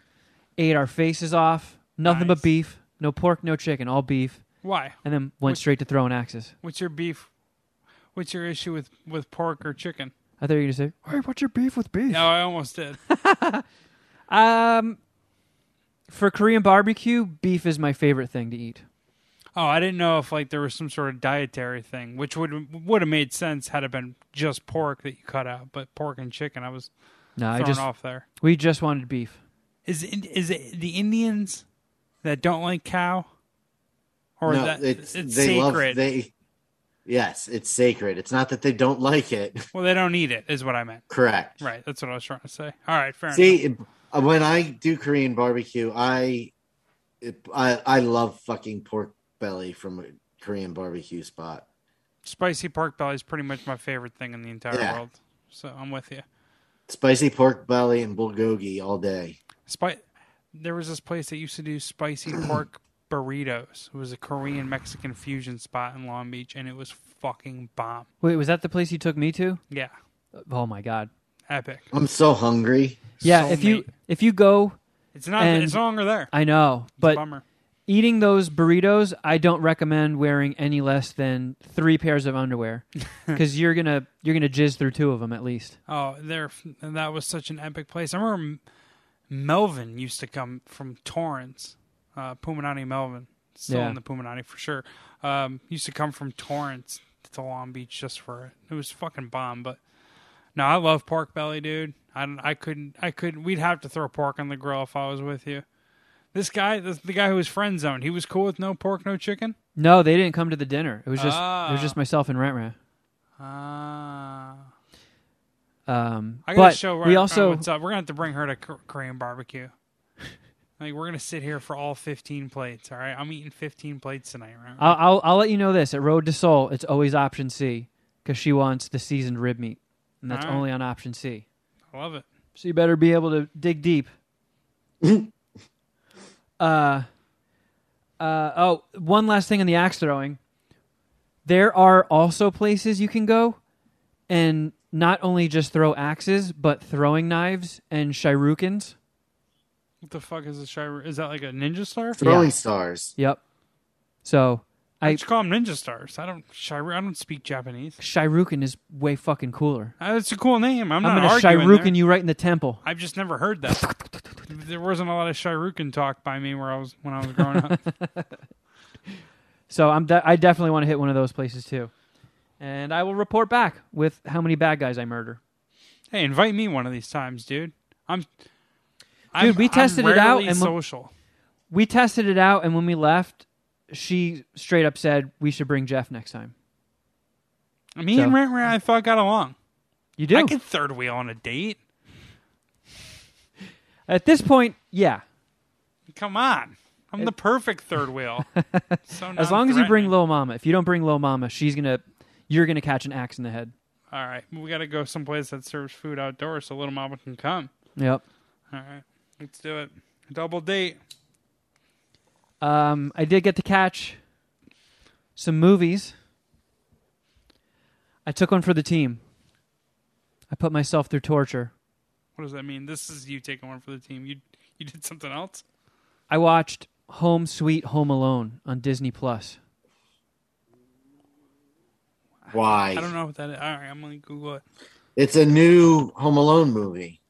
Ate our faces off. Nothing but beef. No pork, no chicken. All beef. Why? And then went straight to throwing axes. What's your beef? What's your issue with with pork or chicken? I thought you were gonna say, "Hey, what's your beef with beef?" No, I almost did. Um, for Korean barbecue, beef is my favorite thing to eat. Oh, I didn't know if like there was some sort of dietary thing, which would would have made sense had it been just pork that you cut out, but pork and chicken, I was No, I just off there. we just wanted beef. Is it- is it the Indians that don't like cow, or no, that it's, it's they sacred? love they. Yes, it's sacred. It's not that they don't like it. well, they don't eat it, is what I meant. Correct. Right, that's what I was trying to say. All right, fair enough. See, Uh, when I do Korean barbecue, I, it, I I love fucking pork belly from a Korean barbecue spot. Spicy pork belly is pretty much my favorite thing in the entire Yeah. world. So I'm with you. Spicy pork belly and bulgogi all day. Spi- there was this place that used to do spicy pork burritos. It was a Korean Mexican fusion spot in Long Beach, and it was fucking bomb. Wait, was that the place you took me to? Yeah, Oh my god. Epic. I'm so hungry. Yeah, if you Soulmate. if you go, it's not, and- it's no longer there. I know, It's a but bummer. eating those burritos, I don't recommend wearing any less than three pairs of underwear because you're gonna you're gonna jizz through two of them at least. Oh, there, and that was such an epic place. I remember Melvin used to come from Torrance, uh, Puminati Melvin, still Yeah. in the Puminati for sure. Um, used to come from Torrance to Long Beach just for it. It was fucking bomb. But no, I love pork belly, dude. I don't- I couldn't I couldn't. We'd have to throw pork on the grill if I was with you. This guy, this, the guy who was friend zoned, he was cool with no pork, no chicken. No, they didn't come to the dinner. It was just it was Ah. just myself and Rent Rent. Ah, Um, I gotta but show. we Ryan- also what's up. We're gonna have to bring her to Korean barbecue. like we're gonna sit here for all fifteen plates. All right, I'm eating fifteen plates tonight. Right? I'll, I'll I'll let you know this at Road to Seoul. It's always option C because she wants the seasoned rib meat, and that's All right. only on option C. I love it. So you better be able to dig deep. uh, uh, oh, one last thing on the axe throwing. There are also places you can go and not only just throw axes, but throwing knives and shurikens. What the fuck is a Shire? Is that like a ninja star? Throwing Yeah. stars. Yep. So I I just call them ninja stars. I don't Shire. I don't speak Japanese. Shuriken is way fucking cooler. Uh, it's a cool name. I'm, I'm, not gonna arguing Shuriken there. you right in the temple. I've just never heard that. there wasn't a lot of Shiruken talk by me where I was when I was growing up. So I'm de- I definitely want to hit one of those places too. and I will report back with how many bad guys I murder. Hey, invite me one of these times, dude. I'm. Dude, we tested it out and social. We tested it out, and when we left, she straight up said we should bring Jeff next time. Me So- and Rent Rent, I thought got along. You do I could third wheel on a date. at this point, yeah. Come on, I'm the perfect third wheel. so As long as you bring. Lil Mama. If you don't bring Lil Mama, she's gonna, you're gonna catch an axe in the head. All right, we got to go someplace that serves food outdoors so little mama can come. Yep. All right, let's do it. Double date. Um, I did get to catch some movies. I took one for the team. I put myself through torture. What does that mean? This is you taking one for the team. You you did something else. I watched Home Sweet Home Alone on Disney Plus. Why? I don't know what that is. All right, I'm gonna Google it. It's a new Home Alone movie.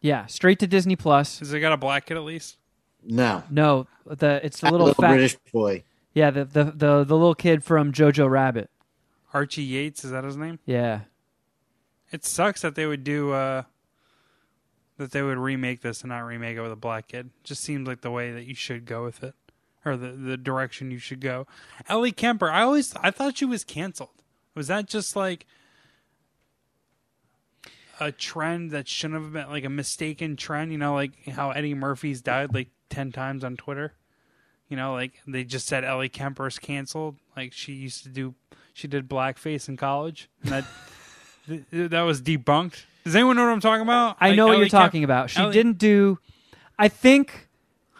Yeah, straight to Disney Plus. Has it got a black kid at least? No, No, the it's the little, little fat, British boy. yeah, the, the the the little kid from Jojo Rabbit. Archie Yates is that his name? Yeah, It sucks that they would do uh that they would remake this and not remake it with a black kid. Just seems like the way that you should go with it. Or the the direction you should go. Ellie Kemper, I always I thought she was canceled. Was that just like a trend that shouldn't have been like a mistaken trend, you know, like how Eddie Murphy's died like 10 times on Twitter? You know, like they just said Ellie Kemper's canceled. Like she used to do, she did blackface in college. And that th- that was debunked. Does anyone know what I'm talking about? I Like, know what Ellie you're talking Kemp- about. She Ellie- didn't do. I think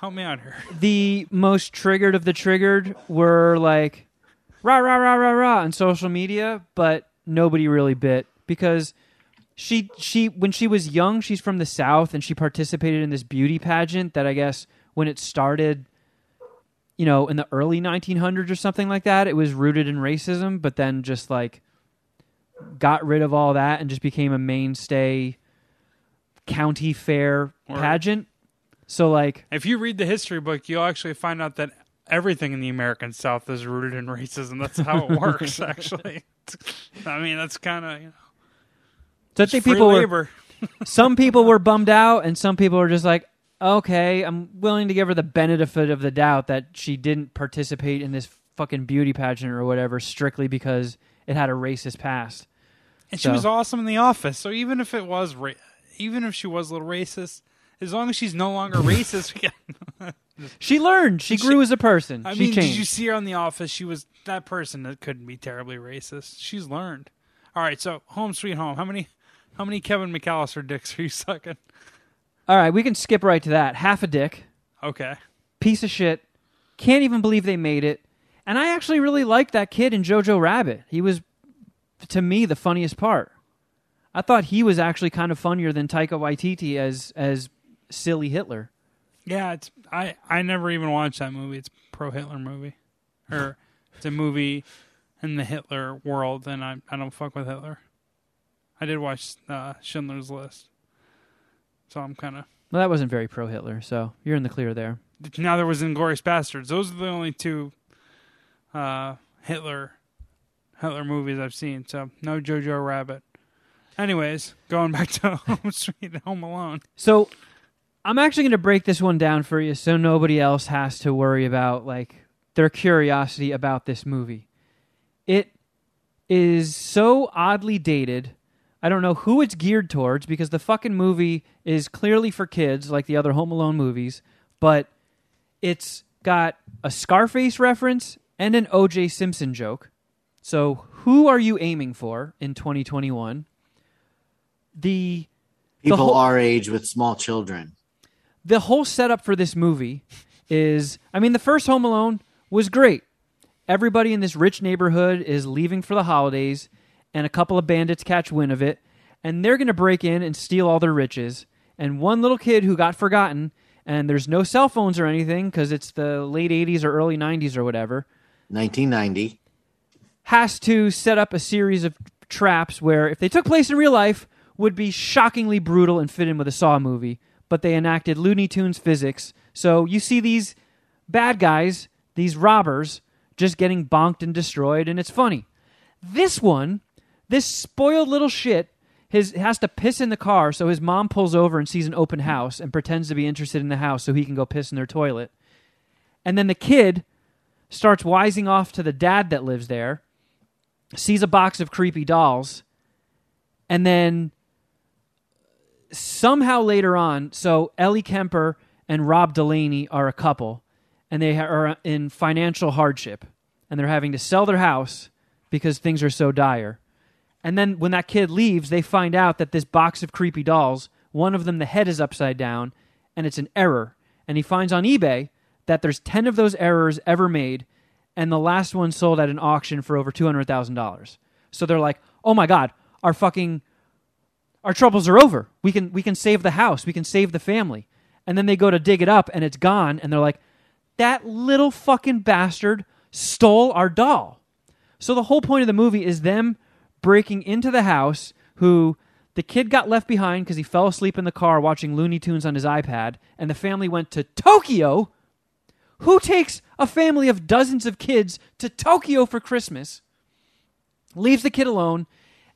help me out here. the most triggered of the triggered were like rah rah rah rah rah on social media, but nobody really bit because she she when she was young, she's from the south and she participated in this beauty pageant that I guess when it started you know, in the early 1900s or something like that, it was rooted in racism, but then just like got rid of all that and just became a mainstay county fair pageant. So like If you read the history book, you'll actually find out that everything in the American South is rooted in racism. That's how it works, actually. I mean, that's kind of you know, So I think people were, some people were bummed out, and some people were just like, "Okay, I'm willing to give her the benefit of the doubt that she didn't participate in this fucking beauty pageant or whatever strictly because it had a racist past." And she was awesome in the office. So even if it was, ra- even if she was a little racist, as long as she's no longer racist, She learned. She She- grew as a person. I she mean, changed. did you see her on The Office? She was that person that couldn't be terribly racist. She's learned. All right, so home sweet home. How many, how many Kevin McCallister dicks are you sucking? All right, we can skip right to that. Half a dick, Okay, piece of shit. Can't even believe they made it. And I actually really liked that kid in Jojo Rabbit. He was, to me, the funniest part. I thought he was actually kind of funnier than Taika Waititi as as silly Hitler. yeah. It's I. I never even watched that movie. It's pro Hitler movie, or it's a movie in the Hitler world, and I I don't fuck with Hitler. I did watch uh, Schindler's List, so I'm kind of Well, that wasn't very pro Hitler, so you're in the clear there. now there was Inglourious Basterds. Those are the only two uh, Hitler Hitler movies I've seen. So no Jojo Rabbit. Anyways, going back to Home Sweet Home Alone. So I'm actually going to break this one down for you so nobody else has to worry about like their curiosity about this movie. It is so oddly dated. I don't know who it's geared towards because the fucking movie is clearly for kids like the other Home Alone movies, but it's got a Scarface reference and an OJ Simpson joke. So, who are you aiming for in 2021? The People whole- our age with small children. the whole setup for this movie is I mean, the first Home Alone was great. Everybody in this rich neighborhood is leaving for the holidays, and a couple of bandits catch wind of it, and they're going to break in and steal all their riches. And one little kid who got forgotten, and there's no cell phones or anything because it's the late 80s or early 90s or whatever, 1990. has to set up a series of traps where, if they took place in real life, would be shockingly brutal and fit in with a Saw movie. But they enacted Looney Tunes physics, so you see these bad guys, these robbers, just getting bonked and destroyed, and it's funny. This one, this spoiled little shit, his has to piss in the car, so his mom pulls over and sees an open house and pretends to be interested in the house so he can go piss in their toilet. And then the kid starts wising off to the dad that lives there, sees a box of creepy dolls, and then somehow later on, so Ellie Kemper and Rob Delaney are a couple, and they are in financial hardship, and they're having to sell their house because things are so dire. And then when that kid leaves, they find out that this box of creepy dolls, one of them, the head is upside down, and it's an error. And he finds on eBay that there's 10 of those errors ever made, and the last one sold at an auction for over $200,000. So they're like, oh my God, our fucking our troubles are over. We can we can save the house. We can save the family. And then they go to dig it up and it's gone and they're like that little fucking bastard stole our doll. So the whole point of the movie is them breaking into the house who the kid got left behind because he fell asleep in the car watching Looney Tunes on his iPad and the family went to Tokyo. Who takes a family of dozens of kids to Tokyo for Christmas? Leaves the kid alone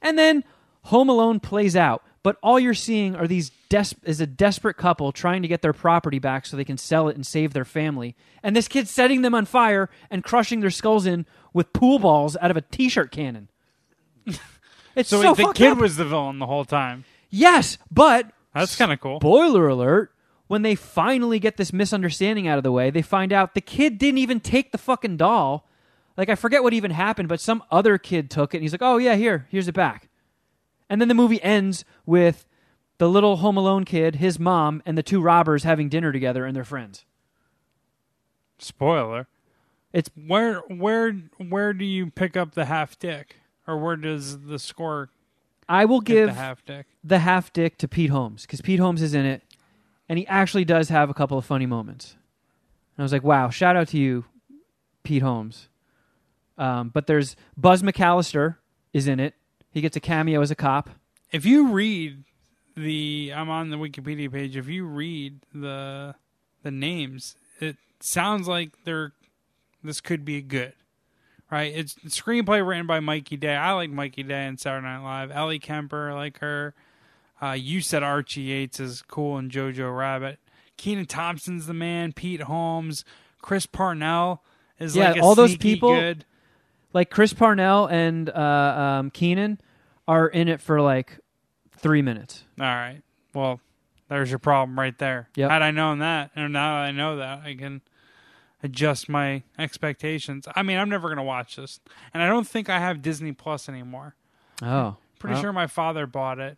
and then Home Alone plays out, but all you're seeing are these des- is a desperate couple trying to get their property back so they can sell it and save their family. And this kid setting them on fire and crushing their skulls in with pool balls out of a t-shirt cannon. it's so, So, the kid up. was the villain the whole time. yes, but That's kind of cool. spoiler alert. When they finally get this misunderstanding out of the way, they find out the kid didn't even take the fucking doll. Like I forget what even happened, but some other kid took it and he's like, "Oh yeah, here, here's it back." And then the movie ends with the little Home Alone kid, his mom, and the two robbers having dinner together and they're friends. Spoiler. It's Where where where do you pick up the half dick, or where does the score I will give the half dick? the half dick to Pete Holmes because Pete Holmes is in it, and he actually does have a couple of funny moments. And I was like, wow, shout out to you, Pete Holmes. Um, but there's Buzz McCallister is in it. He gets a cameo as a cop. If you read the, I'm on the Wikipedia page. If you read the the names, it sounds like they're this could be good, right? It's screenplay written by Mikey Day. I like Mikey Day and Saturday Night Live. Ellie Kemper, I like her. Uh, you said Archie Yates is cool and Jojo Rabbit. Kenan Thompson's the man. Pete Holmes, Chris Parnell is Yeah, like a all those people- Good. Like Chris Parnell and uh, um, Kenan are in it for like three minutes. All right. Well, there's your problem right there. Yep. Had I known that, and now that I know that, I can adjust my expectations. I mean, I'm never going to watch this, and I don't think I have Disney Plus anymore. Oh, Pretty well, sure my father bought it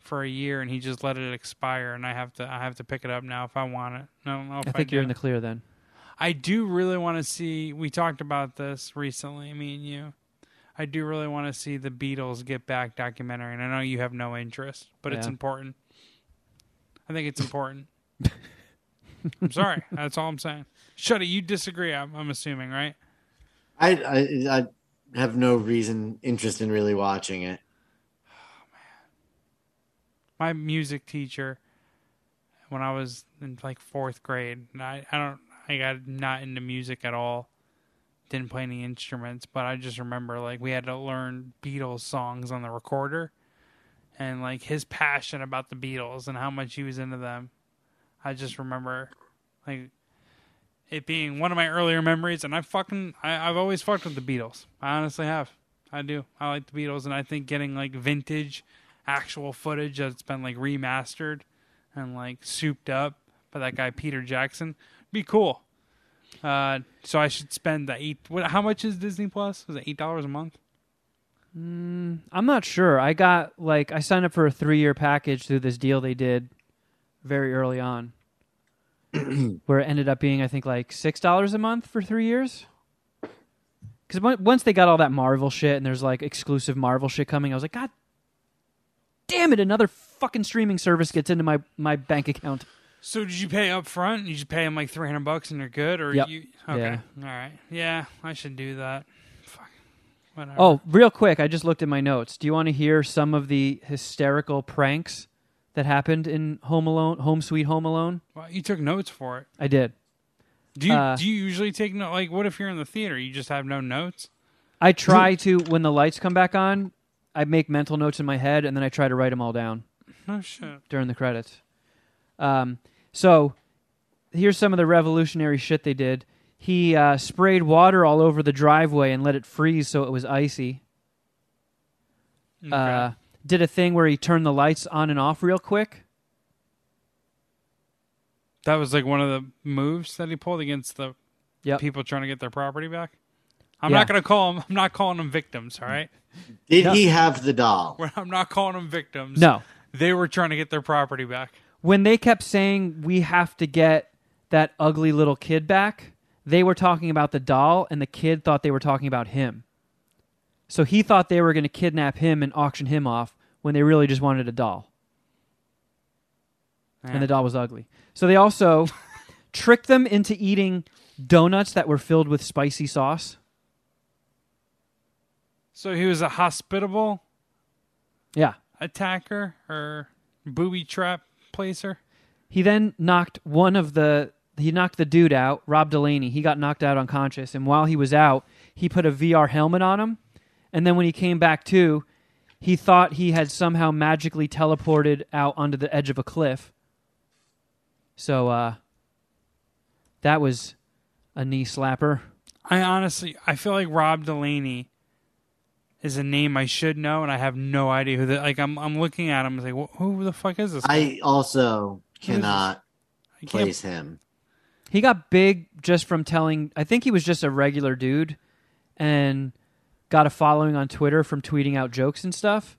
for a year, and he just let it expire, and I have to I have to pick it up now if I want it. I don't know if I I, think you're in the clear then. I do really want to see. We talked about this recently, me and you. I do really want to see the Beatles get back documentary, and I know you have no interest, but it's important. I think it's important. I'm sorry. That's all I'm saying. Shuddy, you disagree? I'm, I'm assuming, right? I, I I have no reason interest in really watching it. Oh, man. my music teacher, when I was in like fourth grade, and I I don't I got not into music at all. Didn't play any instruments, but I just remember like we had to learn Beatles songs on the recorder, and like his passion about the Beatles and how much he was into them. I just remember like it being one of my earlier memories, and I fucking I, I've always fucked with the Beatles. I honestly have. I do. I like the Beatles, and I think getting like vintage, actual footage that's been like remastered and like souped up by that guy Peter Jackson be cool. Uh, so I should spend the eight. What? How much is Disney Plus? Was it eight dollars a month? I'm not sure. I got like I signed up for a three year package through this deal they did very early on, where it ended up being I think like six dollars a month for three years. Because once they got all that Marvel shit and there's like exclusive Marvel shit coming, I was like, God damn it! Another fucking streaming service gets into my my bank account. So did you pay up front? You just pay them like three hundred bucks and they're good, or Yep. you? Okay, Yeah. all right, yeah, I should do that. Oh, real quick, I just looked at my notes. Do you want to hear some of the hysterical pranks that happened in Home Alone, Home Sweet Home Alone? Well, you took notes for it. I did. Do you? Uh, do you usually take note? Like, what if you're in the theater? You just have no notes. I try to when the lights come back on, I make mental notes in my head and then I try to write them all down Oh shit. during the credits. Um, so here's some of the revolutionary shit they did. He uh, sprayed water all over the driveway and let it freeze so it was icy. Okay. Uh, did a thing where he turned the lights on and off real quick. that was like one of the moves that he pulled against the Yep. people trying to get their property back. I'm Yeah. not gonna call them. I'm not calling them victims. All right. Did No. he have the doll? I'm not calling them victims. No. They were trying to get their property back. when they kept saying we have to get that ugly little kid back, they were talking about the doll, and the kid thought they were talking about him. So he thought they were going to kidnap him and auction him off when they really just wanted a doll, and the doll was ugly. So they also tricked them into eating donuts that were filled with spicy sauce. So he was a hospitable Yeah. attacker or booby trap placer. He then knocked one of the he knocked the dude out, Rob Delaney. He got knocked out unconscious, and while he was out, he put a VR helmet on him. And then when he came back to, he thought he had somehow magically teleported out onto the edge of a cliff. So uh that was a knee slapper. I honestly, I feel like Rob Delaney is a name I should know, and I have no idea who the like. I'm I'm looking at him, and like, "Wh- who the fuck is this? guy? I also cannot I place him. He got big just from telling. I think he was just a regular dude, and got a following on Twitter from tweeting out jokes and stuff.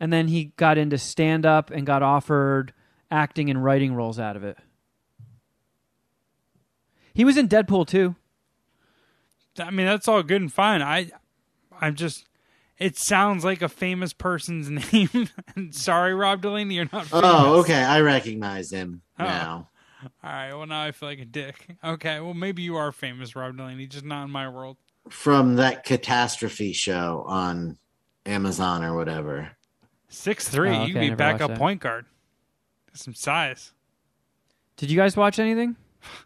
And then he got into stand up and got offered acting and writing roles out of it. He was in Deadpool too. I mean, that's all good and fine. I, I'm just. It sounds like a famous person's name. Sorry, Rob Delaney, you're not. Oh, famous. Oh, okay. I recognize him Oh. now. All right. Well, now I feel like a dick. Okay. Well, maybe you are famous, Rob Delaney, just not in my world. From that catastrophe show on Amazon or whatever. Six three. Oh, you okay, can be never backup that. point guard. Some size. Did you guys watch anything?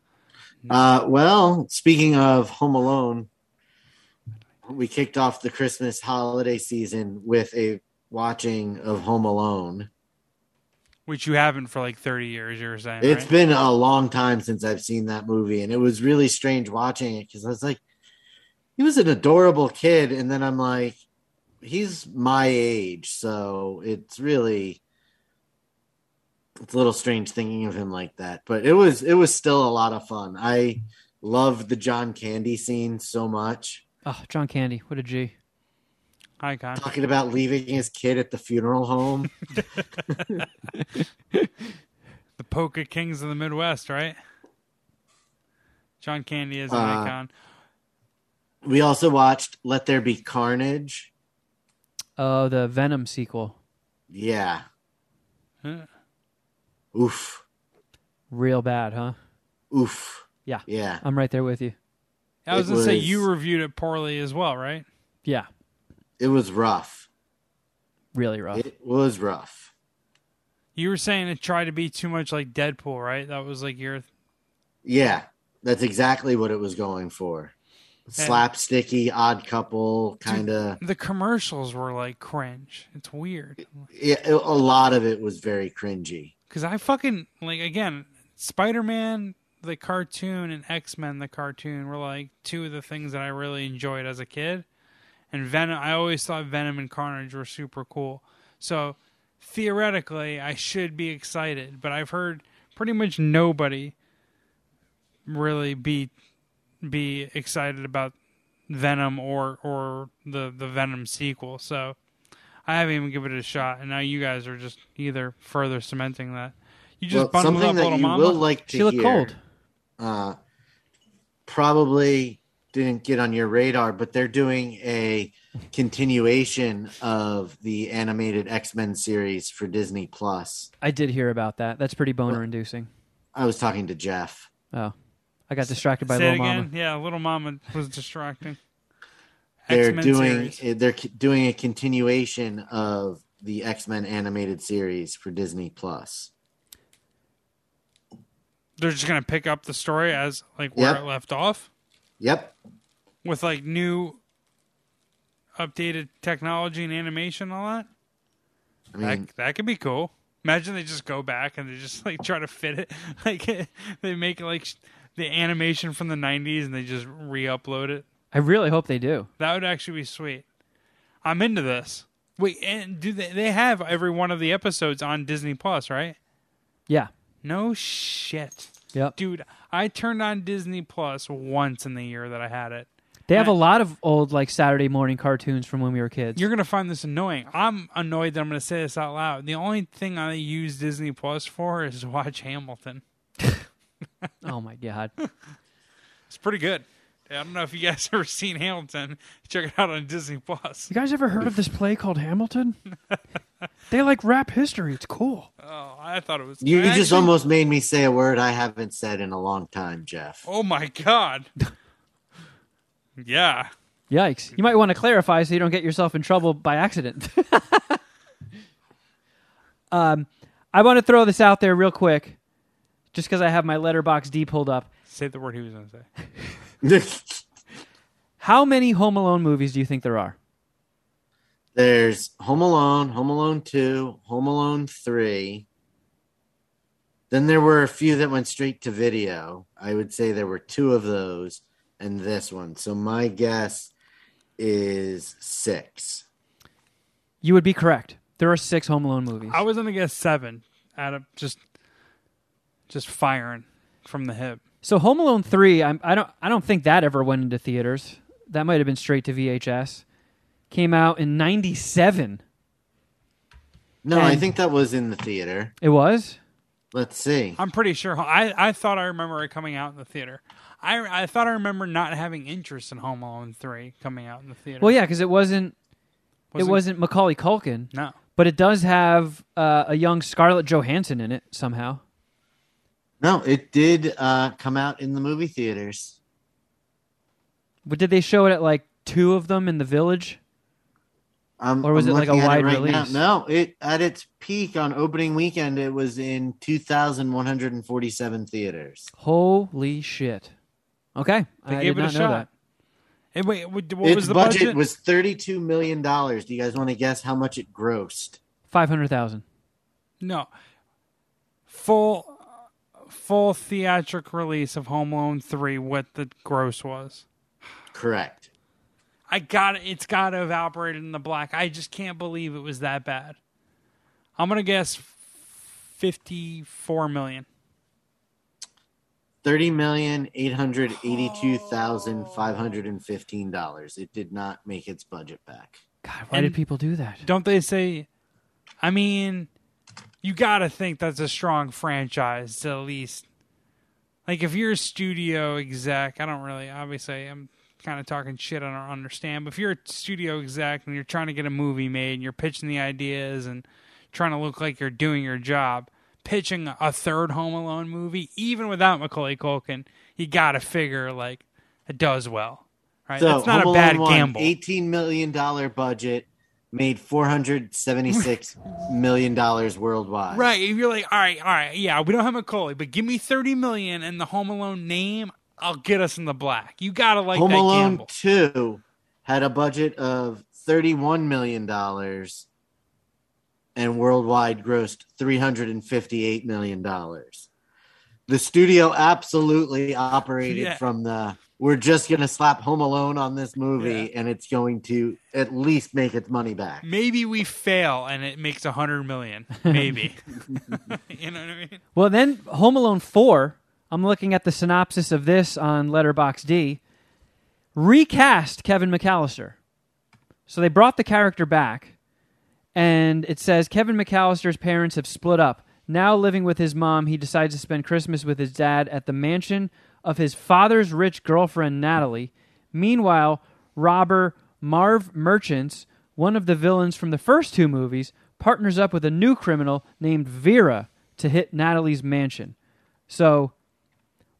Uh, well, speaking of Home Alone, we kicked off the Christmas holiday season with a watching of Home Alone. Which you haven't for like 30 years, you were saying. It's right? been a long time since I've seen that movie, and it was really strange watching it because I was like, he was an adorable kid, and then I'm like, he's my age, so it's really it's a little strange thinking of him like that. But it was it was still a lot of fun. I loved the John Candy scene so much. Oh, John Candy, what a G. Icon. Talking about leaving his kid at the funeral home. The Polka Kings of the Midwest, right? John Candy is an Uh, icon. We also watched Let There Be Carnage. Oh, the Venom sequel, Yeah. Huh. Oof. real bad, huh? Oof. Yeah. Yeah. I'm right there with you. I was it going to say, you reviewed it poorly as well, right? Yeah, It was rough. really rough. It was rough. You were saying it tried to be too much like Deadpool, right? That was like your. Yeah. That's exactly what it was going for. Slapsticky, odd couple, kind of. The commercials were like cringe. It's weird. Yeah, a lot of it was very cringy. Because I fucking, like, again, Spider Man, the cartoon, and X Men, the cartoon, were like two of the things that I really enjoyed as a kid. And Venom, I always thought Venom and Carnage were super cool. So theoretically, I should be excited, but I've heard pretty much nobody really be be excited about Venom or or the the Venom sequel. So I haven't even given it a shot, and now you guys are just either further cementing that. You just Well, something up that little you mama. will like to She hear, cold. Uh, probably didn't get on your radar, but they're doing a continuation of the animated X Men series for Disney Plus. I did hear about that. That's pretty boner inducing. I was talking to Jeff. Oh, I got distracted by Say it Little again. Mama. Yeah, little mama was distracting. They're X-Men doing series. they're doing a continuation of the X Men animated series for Disney Plus. They're just gonna pick up the story as like where Yep. it left off Yep. with like new updated technology and animation, and all that. I mean, that that could be cool. Imagine they just go back and they just like try to fit it. Like they make like sh- the animation from the '90s and they just re-upload it. I really hope they do. That would actually be sweet. I'm into this. Wait, and do they? They have every one of the episodes on Disney Plus, right? Yeah. No shit, Yep. dude. I turned on Disney Plus once in the year that I had it. They have a lot of old like Saturday morning cartoons from when we were kids. You're gonna find this annoying. I'm annoyed that I'm gonna say this out loud. The only thing I use Disney Plus for is to watch Hamilton. Oh my god. It's pretty good. I don't know if you guys ever seen Hamilton. Check it out on Disney Plus. You guys ever heard of this play called Hamilton? they like rap history. It's cool. Oh, I thought it was. you I just almost made me say a word I haven't said in a long time, Jeff. Oh my god. yeah. Yikes. You might want to clarify so you don't get yourself in trouble by accident. um, I want to throw this out there real quick, just because I have my letterbox D pulled up. Say the word he was gonna say. How many Home Alone movies do you think there are? There's Home Alone, Home Alone 2, Home Alone 3. Then there were a few that went straight to video. I would say there were two of those and this one. So my guess is six. You would be correct. There are six Home Alone movies. I was gonna guess seven. Out of just, just firing from the hip. So Home Alone three, I'm, I don't, I don't think that ever went into theaters. That might have been straight to VHS. Came out in '97. No, I think that was in the theater. It was. Let's see. I'm pretty sure. I I thought I remember it coming out in the theater. I I thought I remember not having interest in Home Alone three coming out in the theater. Well, yeah, because it wasn't, Wasn't- It wasn't Macaulay Culkin, No. but it does have uh, a young Scarlett Johansson in it somehow. No, it did uh, come out in the movie theaters. But did they show it at like two of them in the village? Um, Or was I'm it like a wide right now. release? No, it at its peak on opening weekend, it was in 2,147 theaters. Holy shit! Okay, They I gave did it a not know shot. that. Hey, wait, what, what its was the budget, budget? was 32 million dollars. Do you guys want to guess how much it grossed? Five hundred thousand. no. Full full theatric release of Home Alone three. What the gross was? Correct. I got it. It's got to have operated in the black. I just can't believe it was that bad. I'm gonna guess fifty-four million. Thirty million eight hundred eighty-two thousand five hundred and fifteen dollars. It did not make its budget back. God, why And- did people do that? Don't they say? I mean, you got to think that's a strong franchise to at least. Like if you're a studio exec, I don't really. Obviously, I'm kind of talking shit. I don't understand. But if you're a studio exec and you're trying to get a movie made, and you're pitching the ideas and trying to look like you're doing your job, pitching a third Home Alone movie, even without Macaulay Culkin, you got to figure like it does well, right? So That's not Home a bad Alone one, gamble. Eighteen million dollar budget made four hundred seventy-six million dollars worldwide. Right. If you're like, all right, all right, yeah, we don't have Macaulay, but give me thirty million and the Home Alone name, I'll get us in the black. You gotta like Home Alone gamble. Two had a budget of thirty-one million dollars, and worldwide grossed three hundred and fifty-eight million dollars. The studio absolutely operated Yeah. from the we're just gonna slap Home Alone on this movie, and it's going to at least make its money back. Maybe we fail and it makes a hundred million. Maybe. you know what I mean? Well, then Home Alone 4, I'm looking at the synopsis of this on Letterbox D, recast Kevin McCallister. So they brought the character back, and it says Kevin McCallister's parents have split up. Now living with his mom, he decides to spend Christmas with his dad at the mansion of his father's rich girlfriend, Natalie. Meanwhile, robber Marv Merchants, one of the villains from the first two movies, partners up with a new criminal named Vera to hit Natalie's mansion. So,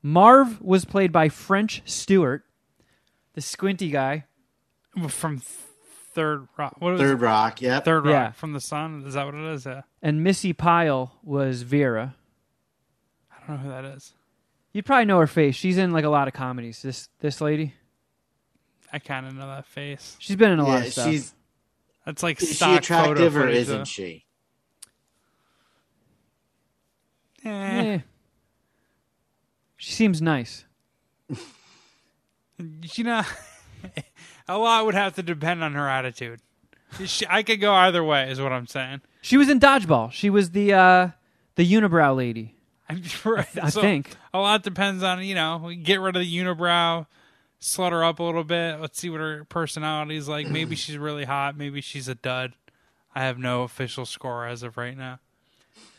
Marv was played by French Stewart, the squinty guy. From Third Rock. What was Third Rock, yep. Third Rock Yeah. from the Sun? Is that what it is? Yeah. and Missi Pyle was Vera. I don't know who that is. You'd probably know her face. She's in like a lot of comedies. This this lady. I kind of know that face. She's been in a lot of stuff. she's That's like is she attractive photo or footage, isn't though. she? Eh. Eh. She seems nice. You know, a lot would have to depend on her attitude. She, I could go either way, is what I'm saying. She was in Dodgeball. She was the uh, the unibrow lady. I'm right. I So, think. a lot depends on you know. We get rid of the unibrow, slut her up a little bit. Let's see what her personality is like. Maybe she's really hot. Maybe she's a dud. I have no official score as of right now.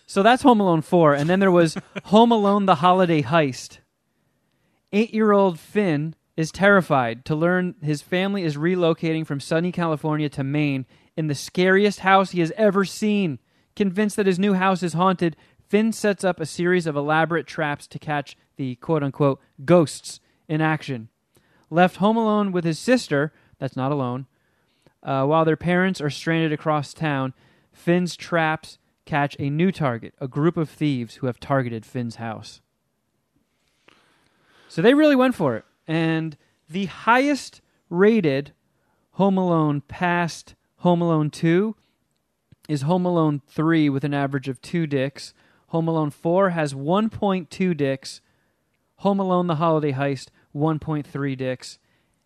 So that's Home Alone 4. And then there was Home Alone the Holiday Heist. Eight year old Finn is terrified to learn his family is relocating from sunny California to Maine in the scariest house he has ever seen. Convinced that his new house is haunted, Finn sets up a series of elaborate traps to catch the quote unquote ghosts in action. Left home alone with his sister, that's not alone, uh, while their parents are stranded across town, Finn's traps catch a new target, a group of thieves who have targeted Finn's house. So they really went for it. And the highest rated Home Alone past Home Alone 2 is Home Alone 3 with an average of 2 dicks. Home Alone 4 has 1.2 dicks. Home Alone the Holiday Heist 1.3 dicks.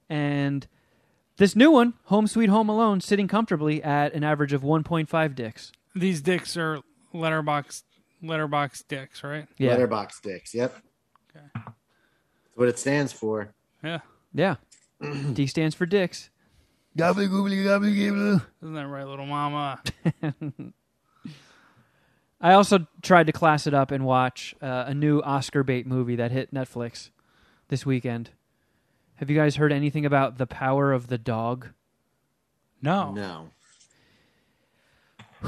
And this new one, Home Sweet Home Alone, sitting comfortably at an average of 1.5 dicks. These dicks are letterbox letterbox dicks, right? Yeah. Letterbox dicks. Yep. Okay. That's what it stands for. Yeah. Yeah. D stands for dicks. Gobbly goobly gobbly gibble. Isn't that right, little mama? I also tried to class it up and watch uh, a new Oscar bait movie that hit Netflix this weekend. Have you guys heard anything about The Power of the Dog? No. No.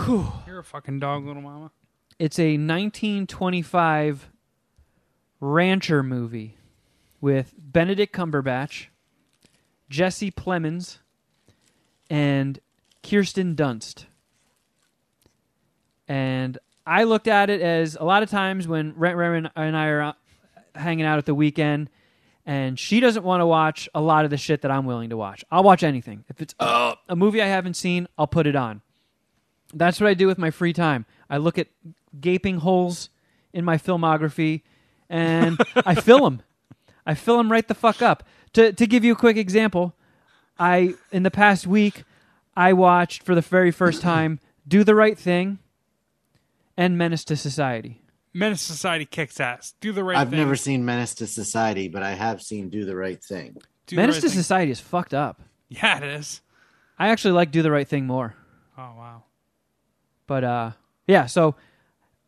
Whew. You're a fucking dog, little mama. It's a 1925 rancher movie with Benedict Cumberbatch, Jesse Plemons, and Kirsten Dunst. And I looked at it as a lot of times when Rent Rare and I are hanging out at the weekend, and she doesn't want to watch a lot of the shit that I'm willing to watch. I'll watch anything. If it's uh, a movie I haven't seen, I'll put it on. That's what I do with my free time. I look at gaping holes in my filmography and I fill them. I fill them right the fuck up. To to give you a quick example, I in the past week I watched for the very first time Do the Right Thing and Menace to Society. Menace to Society kicks ass. Do the right thing. I've thing. never seen Menace to Society, but I have seen Do the Right Thing. Do Menace right to thing. Society is fucked up. Yeah, it is. I actually like Do the Right Thing more. Oh wow. But uh yeah, so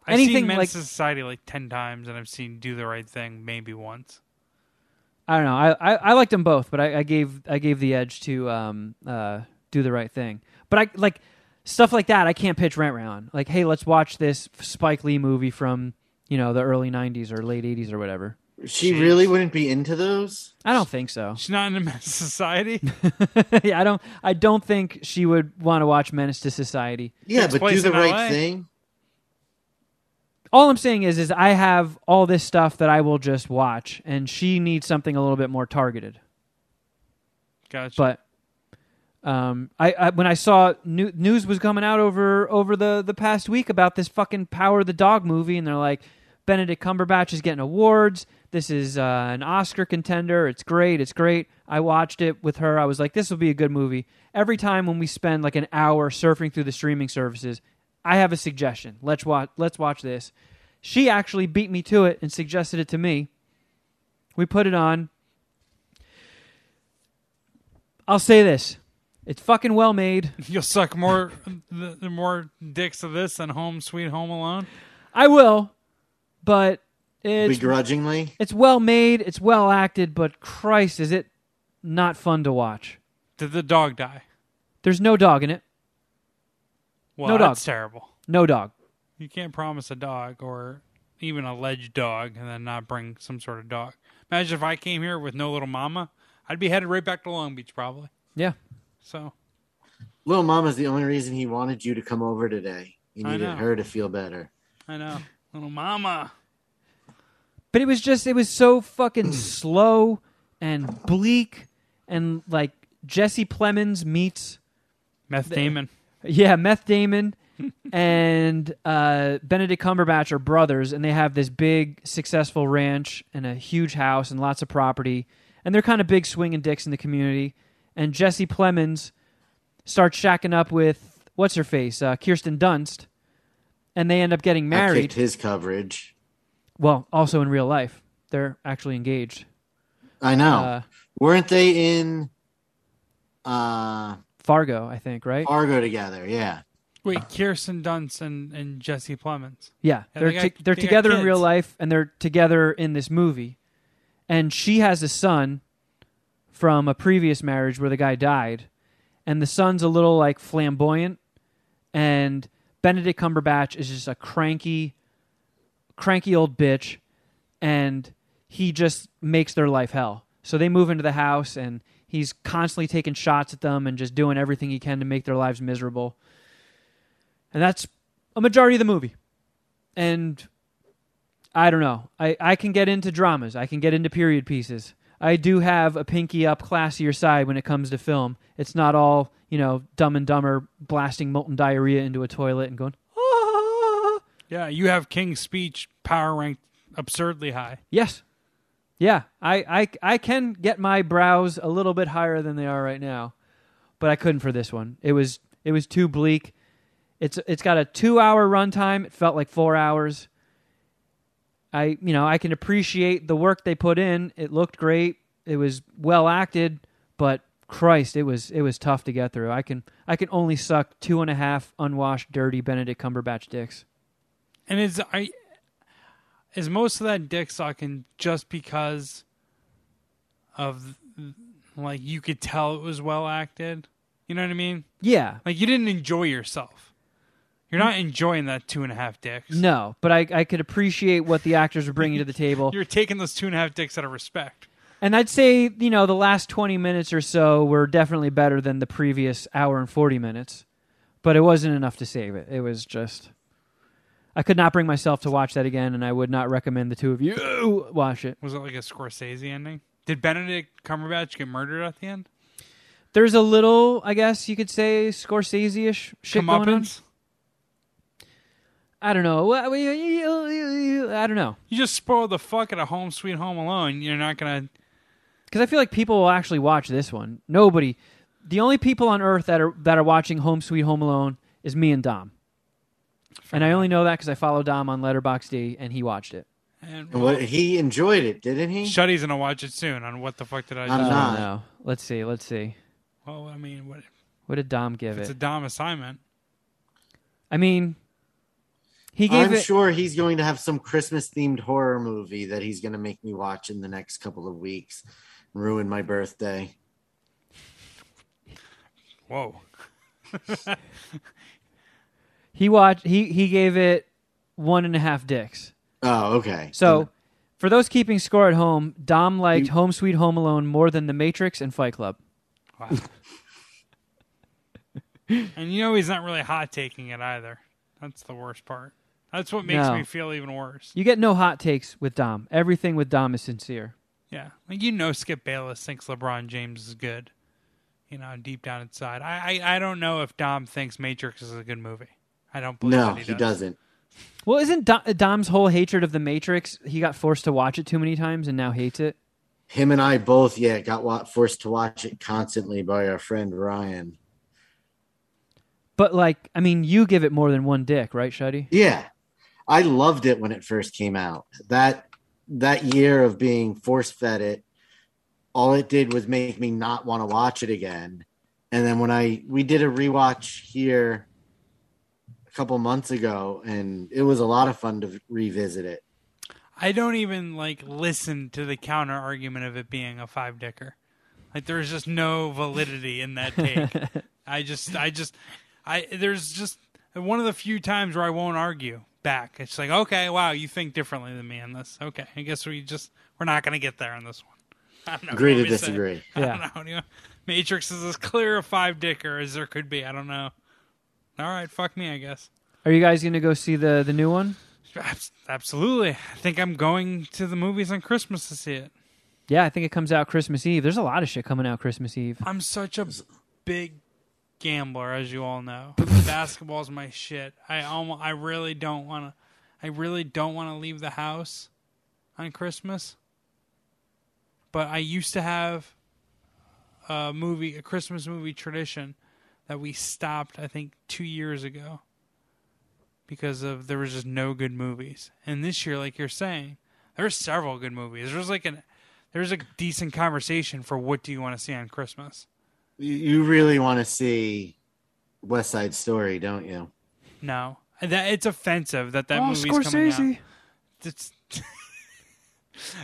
I've Anything seen Menace like- to Society like ten times, and I've seen Do the Right Thing maybe once. I don't know. I, I, I liked them both, but I, I gave I gave the edge to um uh do the right thing. But I like stuff like that. I can't pitch Rent Rent. Like, hey, let's watch this Spike Lee movie from you know the early '90s or late '80s or whatever. She Jeez. really wouldn't be into those? I don't think so. She's not in Menace Society. yeah, I don't. I don't think she would want to watch Menace to Society. Yeah, but do the right LA. thing. All I'm saying is, is I have all this stuff that I will just watch, and she needs something a little bit more targeted. Gotcha. But um, I, I when I saw new, news was coming out over over the the past week about this fucking Power of the Dog movie, and they're like, Benedict Cumberbatch is getting awards. This is uh, an Oscar contender. It's great. It's great. I watched it with her. I was like, this will be a good movie. Every time when we spend like an hour surfing through the streaming services, I have a suggestion. Let's watch. Let's watch this. She actually beat me to it and suggested it to me. We put it on. I'll say this. It's fucking well made. You'll suck more the, the more dicks of this than Home Sweet Home Alone. I will, but it's Begrudgingly. it's well made, it's well acted, but Christ, is it not fun to watch? Did the dog die? There's no dog in it. Well, No that's dog. terrible. No dog. You can't promise a dog or even a alleged dog and then not bring some sort of dog. Imagine if I came here with no little mama. I'd be headed right back to Long Beach probably. Yeah. So Little Mama's the only reason he wanted you to come over today. He I needed know. her to feel better. I know. Little mama. But it was just it was so fucking slow and bleak and like Jesse Plemons meets Meth Damon. yeah Meth Damon and uh, Benedict Cumberbatch are brothers, and they have this big successful ranch and a huge house and lots of property, and they're kind of big swinging dicks in the community. And Jesse Plemons starts shacking up with what's her face, uh, Kirsten Dunst, and they end up getting married. kicked his coverage. Well, also in real life, they're actually engaged. I know. Uh, Weren't they in uh Fargo, I think, right? Fargo together? Yeah. Wait, Kirsten Dunst and, and Jesse Plemons. Yeah, Yeah, they're they got- to- they're they together in real life, and they're together in this movie. And she has a son from a previous marriage where the guy died, and the son's a little like flamboyant, and Benedict Cumberbatch is just a cranky, cranky old bitch, and he just makes their life hell. So they move into the house, and he's constantly taking shots at them and just doing everything he can to make their lives miserable. And that's a majority of the movie. And I don't know. I, I can get into dramas. I can get into period pieces. I do have a pinky up, classier side when it comes to film. It's not all, you know, dumb and dumber blasting molten diarrhea into a toilet and going, ah. Yeah, you have King's Speech power ranked absurdly high. Yes. Yeah. I, I, I can get my brows a little bit higher than they are right now, but I couldn't for this one. It was it was too bleak. It's it's got a two hour runtime. It felt like four hours. I you know I can appreciate the work they put in. It looked great. It was well acted, but Christ, it was it was tough to get through. I can I can only suck two and a half unwashed, dirty Benedict Cumberbatch dicks. And is I is most of that dick sucking just because of like you could tell it was well acted? You know what I mean? Yeah, Like you didn't enjoy yourself. You're not enjoying that two and a half dicks. no, but I I could appreciate what the actors were bringing to the table. You're taking those two and a half dicks out of respect. And I'd say, you know, the last 20 minutes or so were definitely better than the previous hour and 40 minutes. But it wasn't enough to save it. It was just. I could not bring myself to watch that again, and I would not recommend the two of you watch it. Was it like a Scorsese ending? Did Benedict Cumberbatch get murdered at the end? There's a little, I guess you could say, Scorsese ish shit going on. Comeuppance? I don't know. Wha- I don't know. You just spoiled the fuck out of Home Sweet Home Alone. You're not gonna. Because I feel like people will actually watch this one. Nobody. The only people on earth that are that are watching Home Sweet Home Alone is me and Dom. And I only know that because I follow Dom on Letterboxd, and he watched it. And And what he enjoyed it, didn't he? Shuddy's gonna watch it soon. On what the fuck did I? I'm I don't know. Let's see. Let's see. well, I mean, what, What did Dom give it? it's a? Dom assignment. I mean, he gave I'm it. sure he's going to have some Christmas themed horror movie that he's going to make me watch in the next couple of weeks and ruin my birthday. Whoa. He watched. He he gave it one and a half dicks. Oh, okay. So, for those keeping score at home, Dom liked You- Home Sweet Home Alone more than The Matrix and Fight Club. Wow. and you know he's not really hot taking it either. That's the worst part. That's what makes No. me feel even worse. You get no hot takes with Dom. Everything with Dom is sincere. Yeah, like you know, Skip Bayless thinks LeBron James is good. You know, deep down inside, I I, I don't know if Dom thinks Matrix is a good movie. I don't believe no, that he, he does. doesn't. Well, isn't Do- Dom's whole hatred of The Matrix? He got forced to watch it too many times and now hates it. Him and I both, yeah, got forced to watch it constantly by our friend Ryan. But like, I mean, you give it more than one dick, right, Shuddy? Yeah, I loved it when it first came out. That that year of being force fed it, all it did was make me not want to watch it again. And then when I we did a rewatch here a couple months ago, and it was a lot of fun to revisit it. I don't even like listen to the counter argument of it being a five dicker. Like there's just no validity in that take. I just I just I there's just one of the few times where I won't argue back. It's like, okay, wow, you think differently than me on this. Okay. I guess we just we're not gonna get there on this one. I. Agree to do we say? disagree. I Yeah. don't know. What do you- Matrix is as clear a five dicker as there could be. I don't know. All right, fuck me, I guess. Are you guys gonna go see the the new one? Absolutely. I think I'm going to the movies on Christmas to see it. Yeah, I think it comes out Christmas Eve. There's a lot of shit coming out Christmas Eve. I'm such a big gambler, as you all know. Basketball's my shit. I almost, I really don't want to. I really don't want to leave the house on Christmas. But I used to have a movie, a Christmas movie tradition that we stopped. I think two years ago because of there was just no good movies. And this year, like you're saying, there's several good movies. There's like an there's a decent conversation for what do you want to see on Christmas. You, you really want to see West Side Story, don't you? No, that it's offensive that that oh, movie's coming out. Scorsese. It's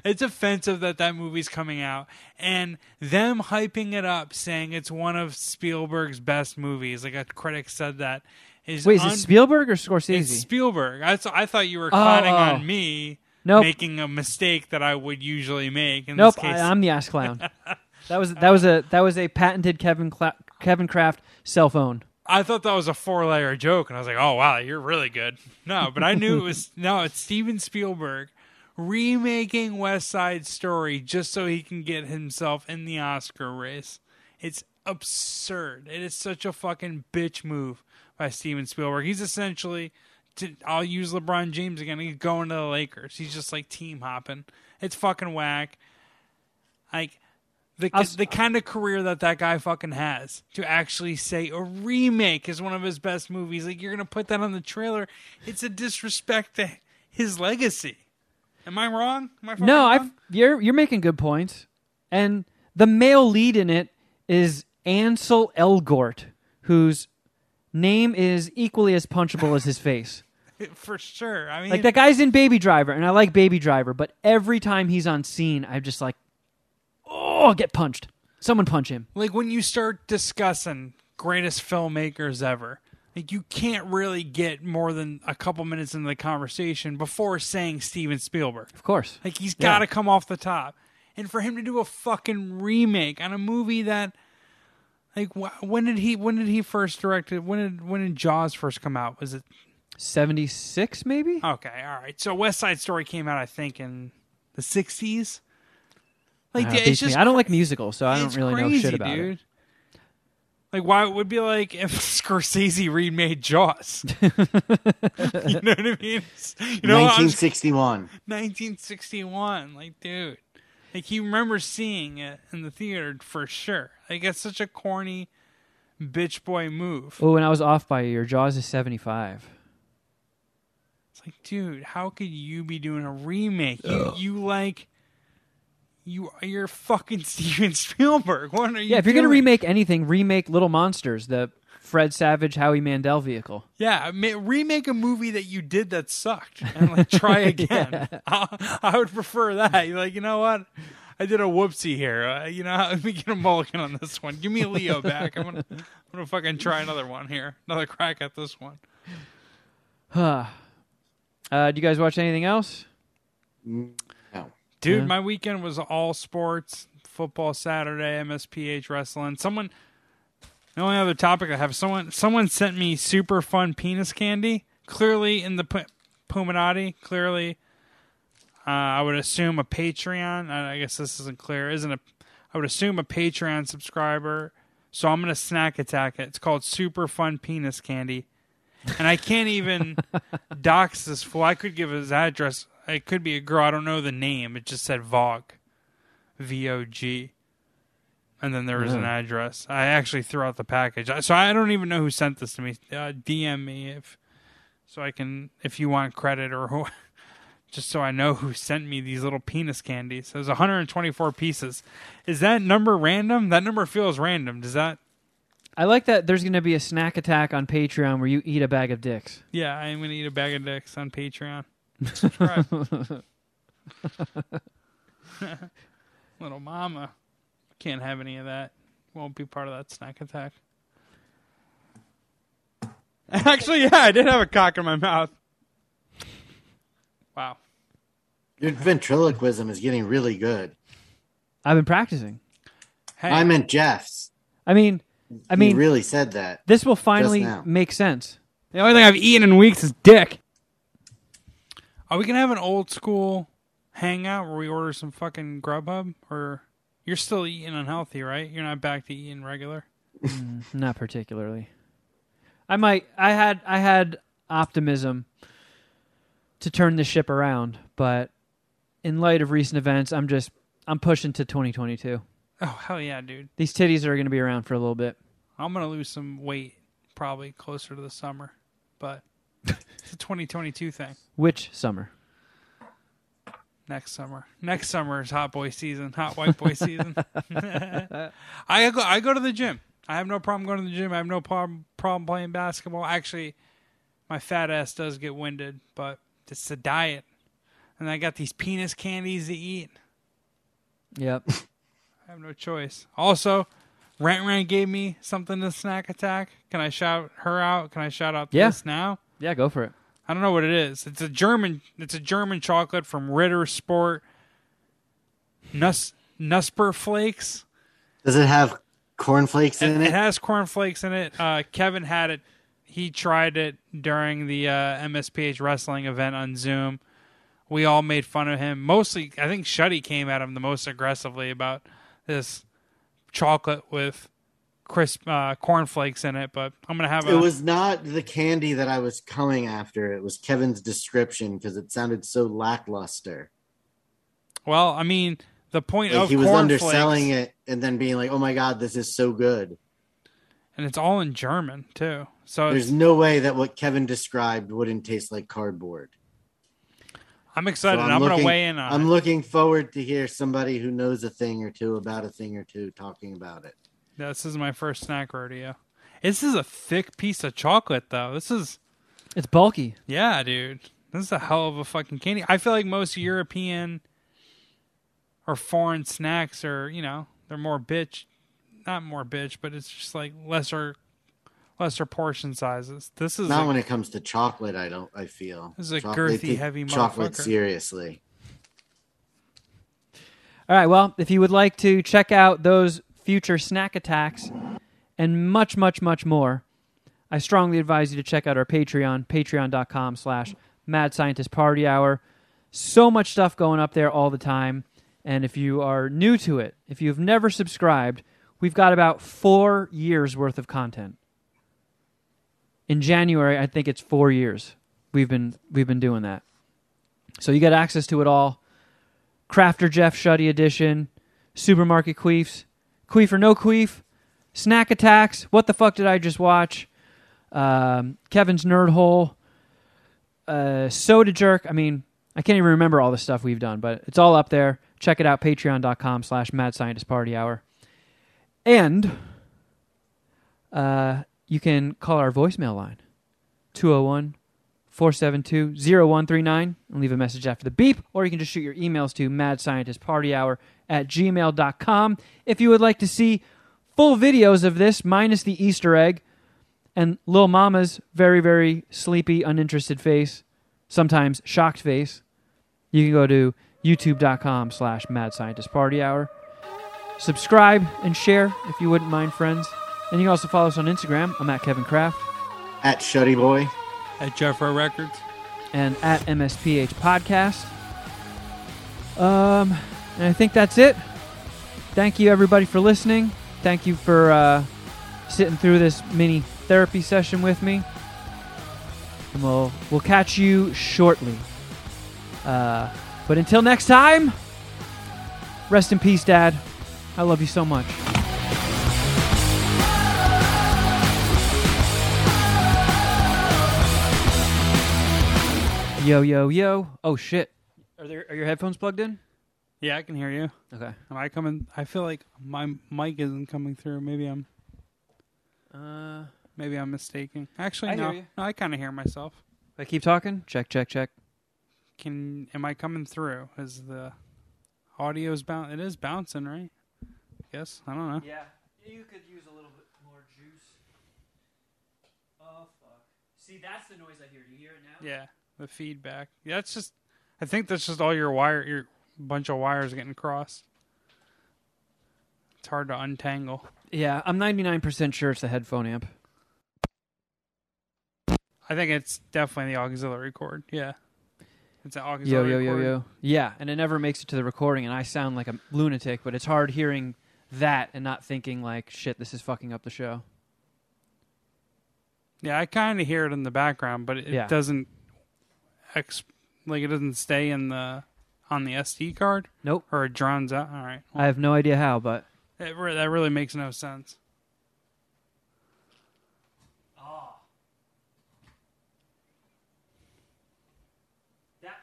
it's offensive that that movie's coming out and them hyping it up, saying it's one of Spielberg's best movies. Like a critic said that is Wait, is it Spielberg or Scorsese? It's Spielberg. I, th- I thought you were clowning oh. on me Nope. making a mistake that I would usually make. In nope, this case, I, I'm the ass clown. that was that uh, was a that was a patented Kevin Cla- Kevin Kraft cell phone. I thought that was a four layer joke, and I was like, "Oh wow, you're really good." No, but I knew it was no. It's Steven Spielberg remaking West Side Story just so he can get himself in the Oscar race. It's absurd. It is such a fucking bitch move by Steven Spielberg. He's essentially, to, I'll use LeBron James again. He's going to the Lakers. He's just like team hopping. It's fucking whack. Like the the kind of career that that guy fucking has to actually say a remake is one of his best movies. Like you're gonna put that on the trailer. It's a disrespect to his legacy. Am I wrong? Am I No? I've you're you're making good points. And the male lead in it is Ansel Elgort, whose name is equally as punchable as his face. for sure. I mean, Like that guy's in Baby Driver, and I like Baby Driver, but every time he's on scene, I'm just like, oh, get punched. Someone punch him. like when you start discussing greatest filmmakers ever, like you can't really get more than a couple minutes into the conversation before saying Steven Spielberg. Of course. Like he's got to come off the top, and for him to do a fucking remake on a movie that, like, wh- when did he when did he first direct it? When did when did Jaws first come out? Was it 76 maybe? okay? All right, so West Side Story came out, I think, in the '60s. Like, Uh, yeah, beats it's just me. I don't like musicals, so I don't it's really know shit about dude. it. Like, why it would be like if Scorsese remade Jaws? you know what I mean? You know, I was- 1961. 1961. Like, dude, like he remembers seeing it in the theater for sure. Like, it's such a corny bitch boy move. Oh, and I was off by a year. Jaws is 75. It's like, dude, how could you be doing a remake? You, you like, you you're fucking Steven Spielberg. What are you? Yeah, if you're going to remake anything, remake Little Monsters, the Fred Savage, Howie Mandel vehicle. Yeah, ma- remake a movie that you did that sucked and like try again. I, I would prefer that. You're like, you know what? I did a whoopsie here. Uh, you know, let me get a mulligan on this one. Give me a Leo back. I'm gonna, I'm gonna fucking try another one here. Another crack at this one. Huh. Uh, do you guys watch anything else? Dude, Yeah. my weekend was all sports. Football Saturday, MSPH wrestling. Someone, the only other topic I have, someone, someone sent me super fun penis candy. Clearly in the P- Puminati. Clearly, uh, I would assume a Patreon. I I guess this isn't clear. Isn't a? I would assume a Patreon subscriber. So I'm gonna snack attack it. It's called Super Fun Penis Candy, and I can't even dox this fool. I could give his address. It could be a girl. I don't know the name. It just said Vogue, V O G, and then there was an address. I actually threw out the package, so I don't even know who sent this to me. Uh, DM me if so I can if you want credit or who. Just so I know who sent me these little penis candies. There's 124 pieces. Is that number random? That number feels random. Does that? I like that there's going to be a snack attack on Patreon where you eat a bag of dicks. Yeah, I'm gonna eat a bag of dicks on Patreon. Subscribe. Little mama. Can't have any of that. Won't be part of that snack attack. Actually, yeah, I did have a cock in my mouth. Wow. Your ventriloquism is getting really good. I've been practicing. Hey, I meant Jeff's. I mean, I He mean, really said that. this will finally make sense. the only thing I've eaten in weeks is dick. Are we gonna have an old school hangout where we order some fucking Grubhub? Or you're still eating unhealthy, right? You're not back to eating regular. Mm, not particularly. I might. I had. I had optimism to turn the ship around, but in light of recent events, I'm just. I'm pushing to 2022. Oh hell yeah, dude! These titties are going to be around for a little bit. I'm gonna lose some weight probably closer to the summer, but it's a 2022 thing. Which summer? Next summer. Next summer is hot boy season, hot white boy season. I go. I go to the gym. I have no problem going to the gym. I have no problem problem playing basketball. Actually, my fat ass does get winded, but it's the diet, and I got these penis candies to eat. Yep. I have no choice. Also, Rent Rent gave me something to snack attack. Can I shout her out? Can I shout out Yeah. this now? Yeah, go for it. I don't know what it is. It's a German. It's a German chocolate from Ritter Sport. Nuss Nusper Flakes. Does it have cornflakes It, in it it? has cornflakes in it. Uh, Kevin had it. He tried it during the uh, MSPH wrestling event on Zoom. We all made fun of him. Mostly, I think Shuddy came at him the most aggressively about this chocolate with crisp uh, cornflakes in it. But I'm gonna have a. It was not the candy that I was coming after. It was Kevin's description because it sounded so lackluster. well, I mean, the point Like of he was underselling it and then being like, "Oh my god, this is so good." and it's all in German too. So it's, There's no way that what Kevin described wouldn't taste like cardboard. I'm So excited. I'm, looking, gonna weigh in on I'm it. looking forward to hear somebody who knows a thing or two about a thing or two talking about it. This is my first snack rodeo. This is a thick piece of chocolate, though. This is, It's bulky. yeah, dude. This is a hell of a fucking candy. I feel like most European or foreign snacks are, you know, they're more bitch, not more bitch, but it's just like lesser, lesser portion sizes. This is Not a- when it comes to chocolate. I don't. I feel This is a Chocolate- girthy, heavy chocolate seriously. All right. Well, if you would like to check out those future snack attacks and much, much, much more, I strongly advise you to check out our Patreon, patreon.com slash mad scientist party hour. So much stuff going up there all the time. And if you are new to it, if you've never subscribed, we've got about four years worth of content. In January, I think it's four years we've been we've been doing that. So you get access to it all. Crafter Jeff Shuddy edition, supermarket queefs, queef or no queef, snack attacks. What the fuck did I just watch? Um, Kevin's nerd hole, uh, soda jerk. I mean, I can't even remember all the stuff we've done, but it's all up there. Check it out, patreon.com slash mad scientist party hour. And uh, you can call our voicemail line, 201 472 0139 and leave a message after the beep, or you can just shoot your emails to madscientistpartyhour at gmail.com. If you would like to see full videos of this, minus the Easter egg and Lil Mama's very, very sleepy, uninterested face, sometimes shocked face, you can go to youtube.com slash mad scientist party hour. Subscribe and share if you wouldn't mind, friends. And you can also follow us on Instagram. I'm at Kevin Kraft. At Shuddy Boy. at Jeffro Records. and at MSPH Podcast. Um, and I think that's it. Thank you, everybody, for listening. Thank you for uh, sitting through this mini therapy session with me. And we'll we'll catch you shortly. Uh, but until next time, rest in peace, Dad. I love you so much. Yo, yo, yo. Oh, shit. Are, there, are your headphones plugged in? Yeah, I can hear you. Okay. Am I coming? I feel like my mic isn't coming through. Maybe I'm. Uh, Maybe I'm mistaken. Actually, I no. No, I kind of hear myself. I keep talking. Check, check, check. Can am I coming through? Is the audio's bounce? It is bouncing, right? Yes. I don't know. Yeah, you could use a little bit more juice. Oh fuck! See, that's the noise I hear. Do you hear it now? Yeah, the feedback. Yeah, it's just. I think that's just all your wire, your bunch of wires getting crossed. It's hard to untangle. Yeah, I'm 99% sure it's the headphone amp. I think it's definitely the auxiliary cord. Yeah. It's an aux Yo, yo, yo, cord. yo. Yeah, and it never makes it to the recording, and I sound like a lunatic, but it's hard hearing that and not thinking, like, shit, this is fucking up the show. Yeah, I kind of hear it in the background, but it, it Yeah. doesn't ex- like it doesn't stay in the on the SD card Nope. or it drowns out. All right, I have no idea how, but. it, re- that really makes no sense. Ah. That.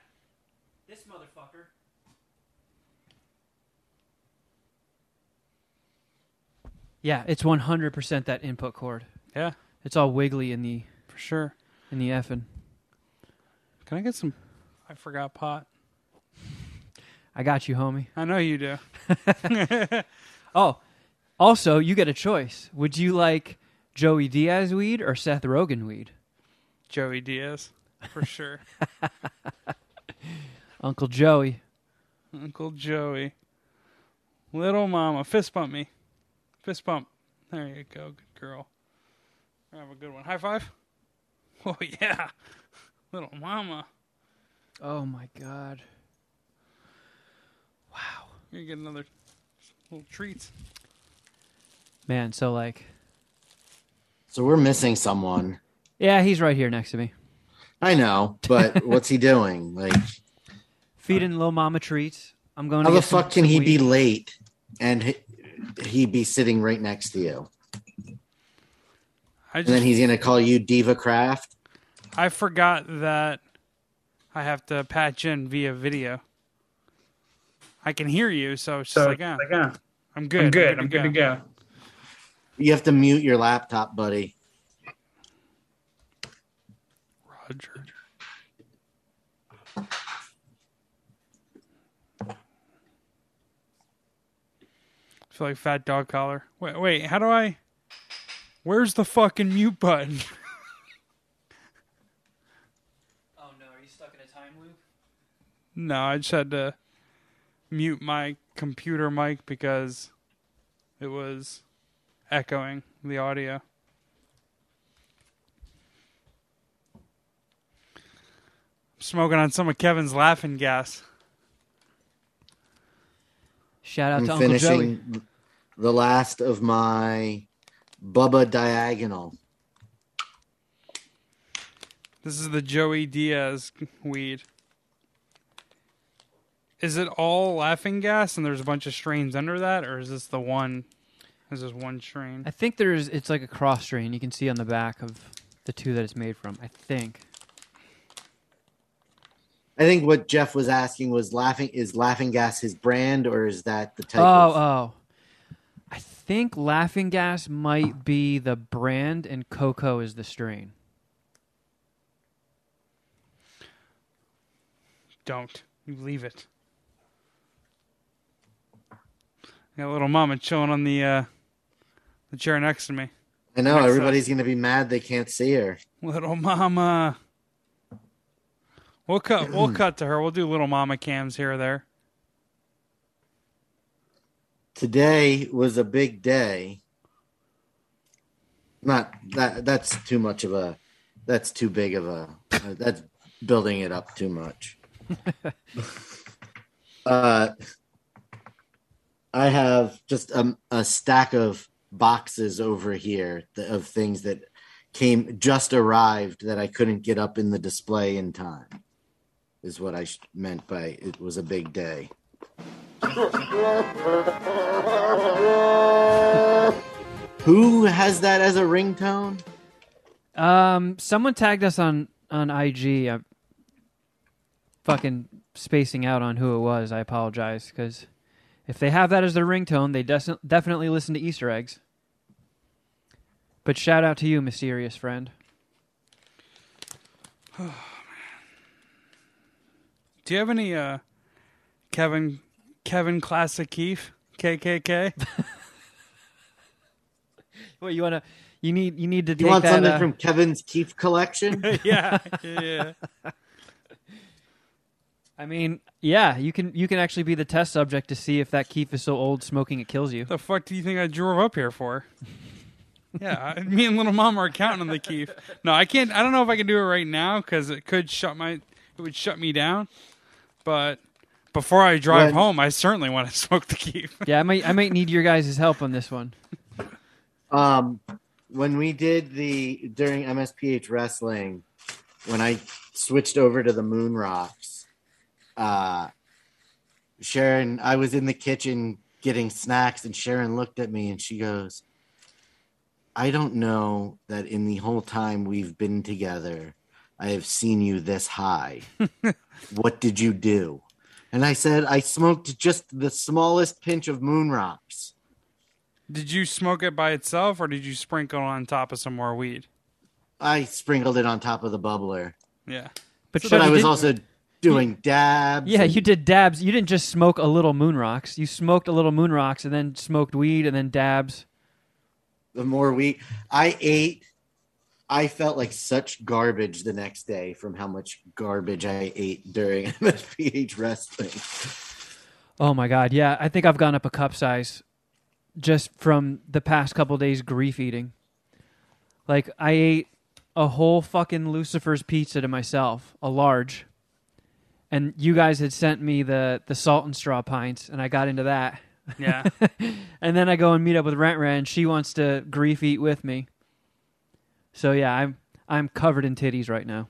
This motherfucker. Yeah, it's 100% that input cord. Yeah, It's all wiggly in the for sure. in the effing. Can I get some? I forgot pot. I got you, homie. I know you do. Oh, also, you get a choice. Would you like Joey Diaz weed or Seth Rogen weed? Joey Diaz, for sure. Uncle Joey. Uncle Joey. Little mama. Fist bump me. Fist bump. There you go. Good girl. Have a good one. High five. Oh, yeah. Little mama. Oh my god. You're going to get another little treats. Man, so like So we're missing someone. Yeah, he's right here next to me. I know, but what's he doing? Like, Feeding little mama treats. I'm going how to the get some- fuck can some he be late and he, he be sitting right next to you? I And then he's gonna call you Diva Craft. I forgot that I have to patch in via video. I can hear you, so it's just like, ah, I'm good. I'm good. I'm good to go. You have to mute your laptop, buddy. Roger. I feel like fat dog collar. Wait, wait, how do I? Where's the fucking mute button? Oh no, are you stuck in a time loop? no, I just had to mute my computer mic because it was echoing the audio. I'm smoking on some of Kevin's laughing gas. Shout out I'm to Uncle Joey. finishing the last of my Bubba Diagonal. This is the Joey Diaz weed. Is it all laughing gas and there's a bunch of strains under that, or is this the one? Is this one strain? I think there's it's like a cross strain. You can see on the back of the two that it's made from. I think. I think what Jeff was asking was laughing is laughing gas his brand or is that the type Oh, of oh. I think Laughing Gas might be the brand and Cocoa is the strain. Don't you leave it. Got little mama chilling on the uh, the chair next to me. I know Next up. everybody's gonna be mad they can't see her. Little mama. We'll cut. We'll cut to her. We'll do little mama cams here or there. Today was a big day. Not that that's too much of a that's too big of a that's building it up too much. uh I have just a, a stack of boxes over here th- of things that came just arrived that I couldn't get up in the display in time. Is what I sh- meant by it was a big day. Who has that as a ringtone? Um, someone tagged us on on IG. I'm fucking spacing out on who it was. I apologize because if they have that as their ringtone, they des- definitely listen to Easter eggs. But shout out to you, mysterious friend. Do you have any uh, Kevin Kevin Classic Keef KKK? What you wanna? You need you need to Do You take want that. something uh, from Kevin's keef collection? yeah, yeah. I mean, yeah, you can you can actually be the test subject to see if that keef is so old smoking it kills you. The fuck do you think I drove up here for? Yeah, I- me and little mom are counting on the Keef. No, I can't. I don't know if I can do it right now because it could shut my it would shut me down. But before I drive When- home, I certainly want to smoke the keef. Yeah, I might I might need your guys' help on this one. Um, when we did the during MSPH wrestling, when I switched over to the Moon Rocks, uh, Sharon, I was in the kitchen getting snacks, and Sharon looked at me and she goes, "I don't know that in the whole time we've been together, I have seen you this high. what did you do?" And I said, "I smoked just the smallest pinch of Moon Rocks." Did you smoke it by itself, or did you sprinkle on top of some more weed? I sprinkled it on top of the bubbler. Yeah. But, But I was also doing dabs. Yeah, and- you did dabs. You didn't just smoke a little moon rocks. You smoked a little moon rocks and then smoked weed and then dabs. the more weed I ate I felt like such garbage the next day from how much garbage I ate during MSPH wrestling. Oh my god, yeah. I think I've gone up a cup size just from the past couple days grief eating. Like I ate a whole fucking Lucifer's pizza to myself, a large. And you guys had sent me the the salt and straw pints and I got into that. Yeah. And then I go and meet up with Rent Rent she wants to grief eat with me. So yeah, I'm I'm covered in titties right now.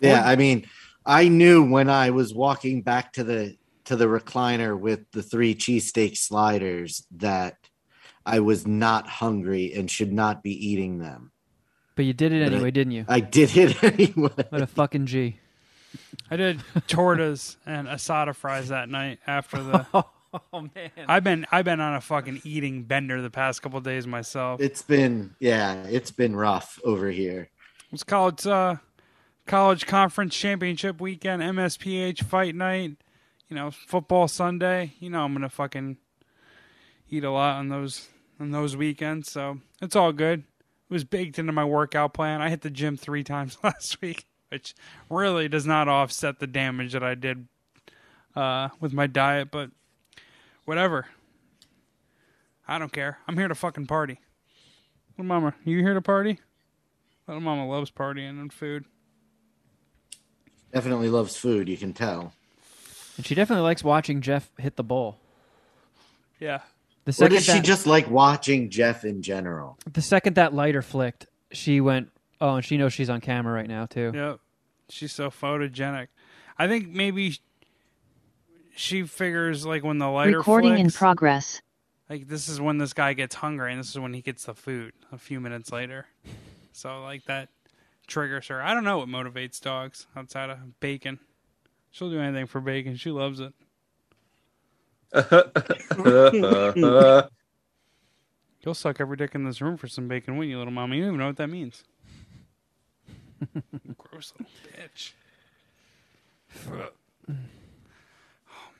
Yeah, I mean, I knew when I was walking back to the to the recliner with the three cheesesteak sliders that I was not hungry and should not be eating them. But you did it But I- anyway, didn't you? I did it anyway. What a fucking G. I did tortas and asada fries that night after the. Oh man. I've been I've been on a fucking eating bender the past couple days myself. It's been yeah, it's been rough over here. It's college uh, college conference championship weekend, MSPH fight night. You know, football Sunday. You know, I'm gonna fucking eat a lot on those on those weekends. So it's all good. It was baked into my workout plan. I hit the gym three times last week, which really does not offset the damage that I did uh, with my diet. But whatever. I don't care. I'm here to fucking party. Little mama, you here to party? Little mama loves partying and food. Definitely loves food, you can tell. And she definitely likes watching Jeff hit the bowl. Yeah. The Or second does she that, just like watching Jeff in general? the second that lighter flicked, she went, "Oh, and she knows she's on camera right now too." Yep. She's so photogenic. I think maybe she figures like when the lighter Recording in progress. like this is when this guy gets hungry and this is when he gets the food a few minutes later. So like that triggers her. I don't know what motivates dogs outside of bacon. She'll do anything for bacon. She loves it. You'll suck every dick in this room for some bacon, wouldn't you, little mama? You don't even know what that means. Gross little bitch. oh,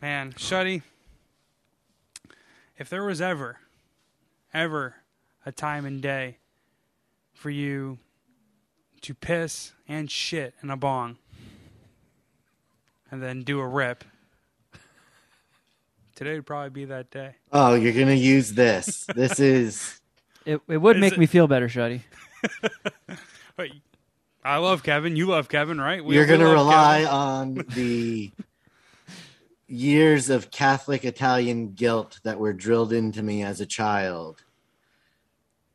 man, Shuddy, if there was ever, ever a time and day for you to piss and shit in a bong and then do a rip, today would probably be that day. Oh, you're gonna use this. This is It it would Is make it- me feel better, Shuddy. But I love Kevin. You love Kevin, right? We- you're gonna rely Kevin. on the years of Catholic Italian guilt that were drilled into me as a child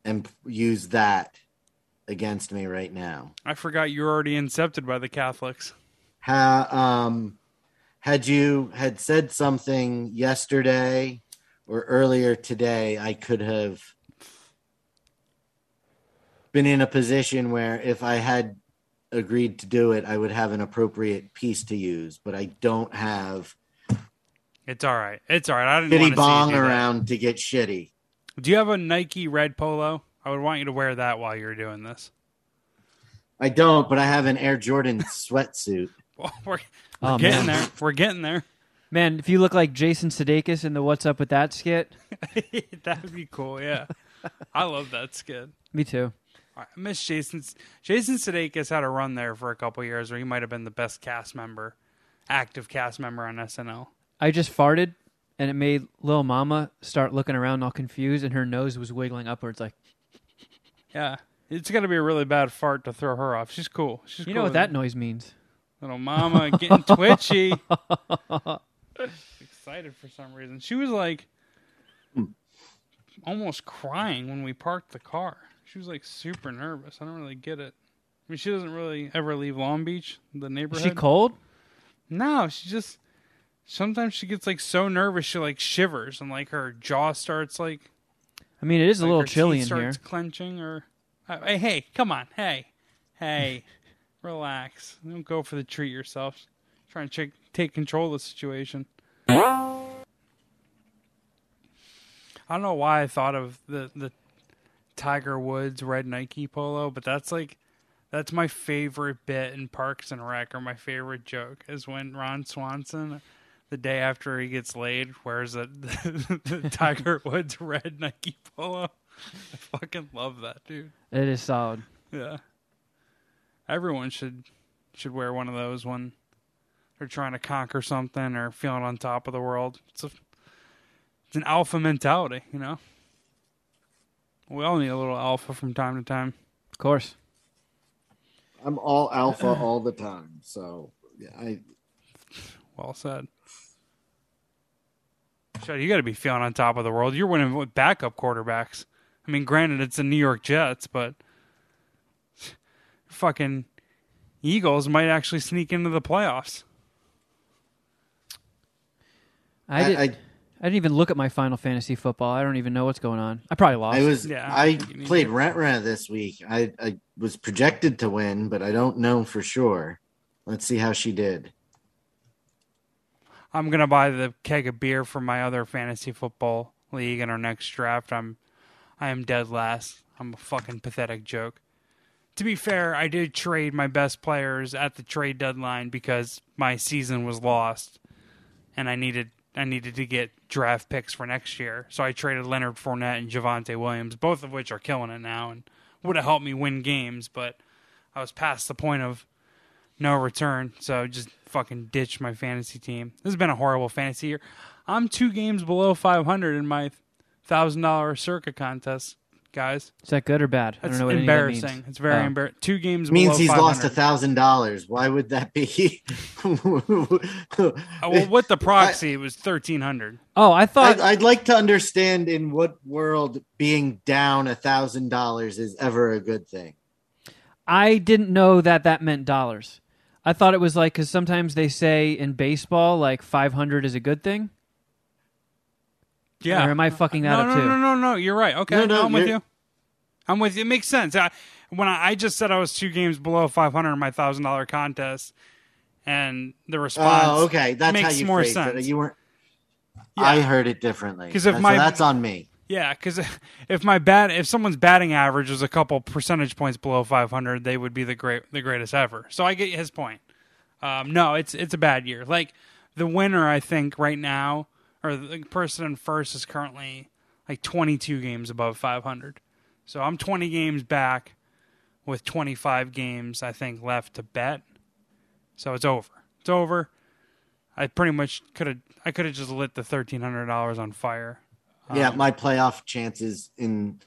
and use that against me right now. I forgot you're already incepted by the Catholics. Ha, um, had you had said something yesterday or earlier today, I could have been in a position where if I had agreed to do it, I would have an appropriate piece to use, but I don't have It's all right. It's all right. I didn't want shitty to see you bong do that. around to get shitty. Do you have a Nike red polo? I would want you to wear that while you're doing this. I don't, but I have an Air Jordan sweatsuit. Well, we're, we're Oh, getting man. there. We're getting there. Man, if you look like Jason Sudeikis in the "What's Up with That" skit, that would be cool. Yeah, I love that skit. me too. I miss Jason's. Jason Sudeikis had a run there for a couple years where he might have been the best cast member, active cast member on SNL. I just farted, and it made Lil Mama start looking around all confused, and her nose was wiggling upwards. Like, Yeah, it's gonna be a really bad fart to throw her off. She's cool. She's you cool know what that noise means? Little mama getting twitchy. Excited for some reason. She was like almost crying when we parked the car. She was like super nervous. I don't really get it. I mean, she doesn't really ever leave Long Beach, the Is neighborhood. she cold? No, she just sometimes she gets like so nervous she like shivers and like her jaw starts like I mean, it is a little her chilly teeth in here. starts clenching or uh, hey, hey, come on, hey, hey, relax. Don't go for the treat yourself. Trying to check, take control of the situation. I don't know why I thought of the the Tiger Woods red Nike polo, but that's like that's my favorite bit in Parks and Rec, or my favorite joke is when Ron Swanson, the day after he gets laid, wears a the, the Tiger Woods red Nike polo. I fucking love that, dude. It is solid. Yeah, everyone should should wear one of those when they're trying to conquer something or feeling on top of the world. It's a it's an alpha mentality, you know. We all need a little alpha from time to time. Of course. I'm all alpha all the time. So yeah, I Well said. Shut, you got to be feeling on top of the world. You're winning with backup quarterbacks. I mean, granted, it's the New York Jets, but fucking Eagles might actually sneak into the playoffs. I, I, did, I, I, didn't even look at my Final Fantasy football. I don't even know what's going on. I probably lost. I was Yeah, I played to- Rent Rent this week. I, I was projected to win, but I don't know for sure. Let's see how she did. I'm gonna buy the keg of beer for my other fantasy football league in our next draft. I'm, I am dead last. I'm a fucking pathetic joke. To be fair, I did trade my best players at the trade deadline because my season was lost, and I needed I needed to get draft picks for next year. So I traded Leonard Fournette and Javonte Williams, both of which are killing it now, and would have helped me win games. But I was past the point of no return, so just fucking ditched my fantasy team. This has been a horrible fantasy year. I'm two games below 500 in my thousand dollar circa contest, guys. is that good or bad? I That's don't know what any that embarrassing. means. It's very Oh. embarrassing. Two games means below he's lost a thousand dollars. Why would that be? Oh, well, with the proxy, it was 1300. Oh, I thought I'd, I'd like to understand in what world being down a thousand dollars is ever a good thing. I didn't know that that meant dollars. I thought it was like because sometimes they say in baseball like 500 is a good thing. Yeah. Or am I fucking that no, up no, too? no, no, no. You're right. Okay, No, no, I'm with you're- you. I'm with you. It makes sense. I, when I, I just said I was two games below 500 in my thousand dollar contest, and the response. Oh, okay, that's how makes you more sense. it. You weren't. Yeah. I heard it differently. 'Cause if So my- that's on me. Yeah, because if my bat, if someone's batting average was a couple percentage points below 500, they would be the great, the greatest ever. So I get his point. Um, no, it's it's a bad year. Like the winner, I think right now, or the person in first is currently like 22 games above 500. So I'm 20 games back, with 25 games I think left to bet. So it's over. It's over. I pretty much could have. I could have just lit the thirteen hundred dollars on fire. yeah, Um, my playoff chances in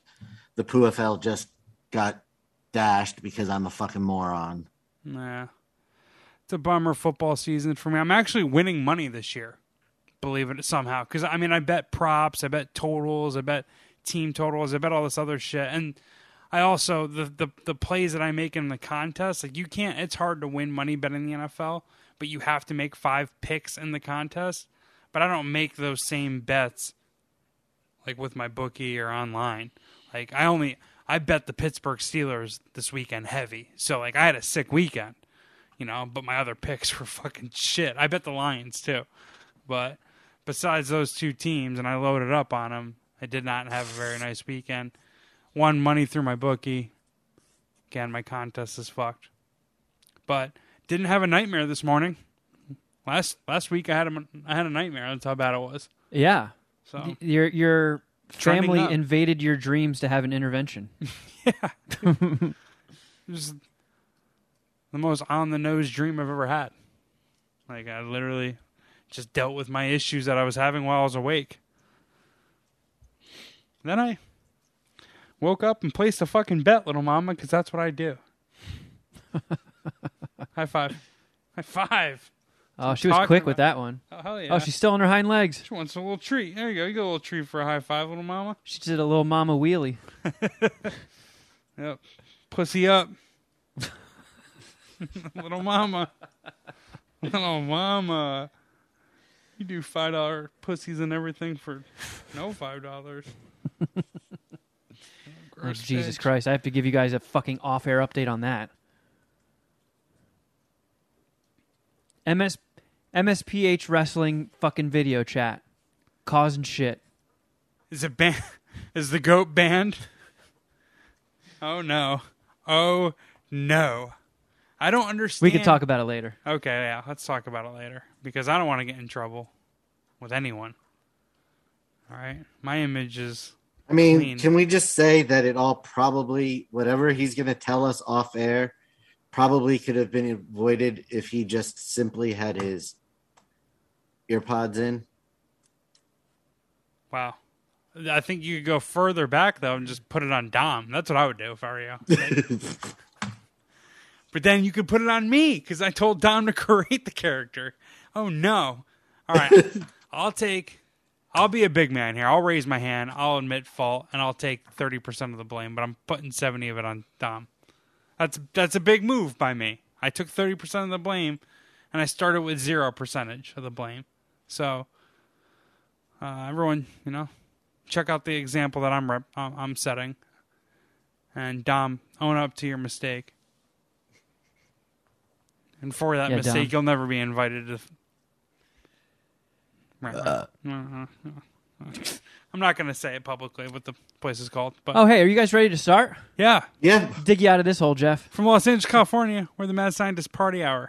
the PUFL just got dashed because I'm a fucking moron. Nah. It's a bummer football season for me. I'm actually winning money this year. Believe it somehow. Because, I mean, I bet props, I bet totals, I bet team totals, I bet all this other shit. And I also, the, the, the plays that I make in the contest, like, you can't, it's hard to win money betting the NFL, but you have to make five picks in the contest. But I don't make those same bets, like with my bookie or online. Like, I only, I bet the Pittsburgh Steelers this weekend heavy. So, like, I had a sick weekend you know, but my other picks were fucking shit. I bet the Lions too. But besides those two teams, and I loaded up on them, I did not have a very nice weekend. Won money through my bookie. Again, my contest is fucked. But didn't have a nightmare this morning. Last last week I had a I had a nightmare. That's how bad it was. Yeah, So your your family invaded your dreams to have an intervention. it was the most on the nose dream I've ever had. Like I literally just dealt with my issues that I was having while I was awake. Then I woke up and placed a fucking bet, little mama, because that's what I do. High five. High five. Oh, she was quick with that one. Oh hell oh, yeah. Oh, she's still on her hind legs. She wants a little treat. There you go. You get a little treat for a high five, little mama. She did a little mama wheelie. Yep. Pussy up. little mama. Little mama. You do five dollar pussies and everything for no five dollars. Oh, Jesus Christ! I have to give you guys a fucking off-air update on that. MS MSPH wrestling fucking video chat, causing shit. Is it ban? Is the goat banned? Oh no! Oh no! I don't understand. We can talk about it later. Okay, yeah, let's talk about it later because I don't want to get in trouble with anyone. All right, my image is I mean, Clean. can we just say that it all probably whatever he's going to tell us off air probably could have been avoided if he just simply had his earpods in. wow. I think you could go further back though and just put it on Dom. That's what I would do if I were you. but then you could put it on me because I told Dom to create the character. Oh no! All right, I'll take. I'll be a big man here. I'll raise my hand. I'll admit fault, and I'll take thirty percent of the blame. But I'm putting seventy of it on Dom. That's that's a big move by me. I took thirty percent of the blame, and I started with zero percentage of the blame. So, uh, everyone, you know, check out the example that I'm rep- I'm setting, and Dom, own up to your mistake. And for that Yeah, mistake, Dom. you'll never be invited to. Right, right. Uh. I'm not going to say it publicly what the place is called, but Oh, hey, are you guys ready to start? yeah, Yeah. Dig you out of this hole, Jeff. from Los Angeles, California, we're the Mad Scientist Party Hour.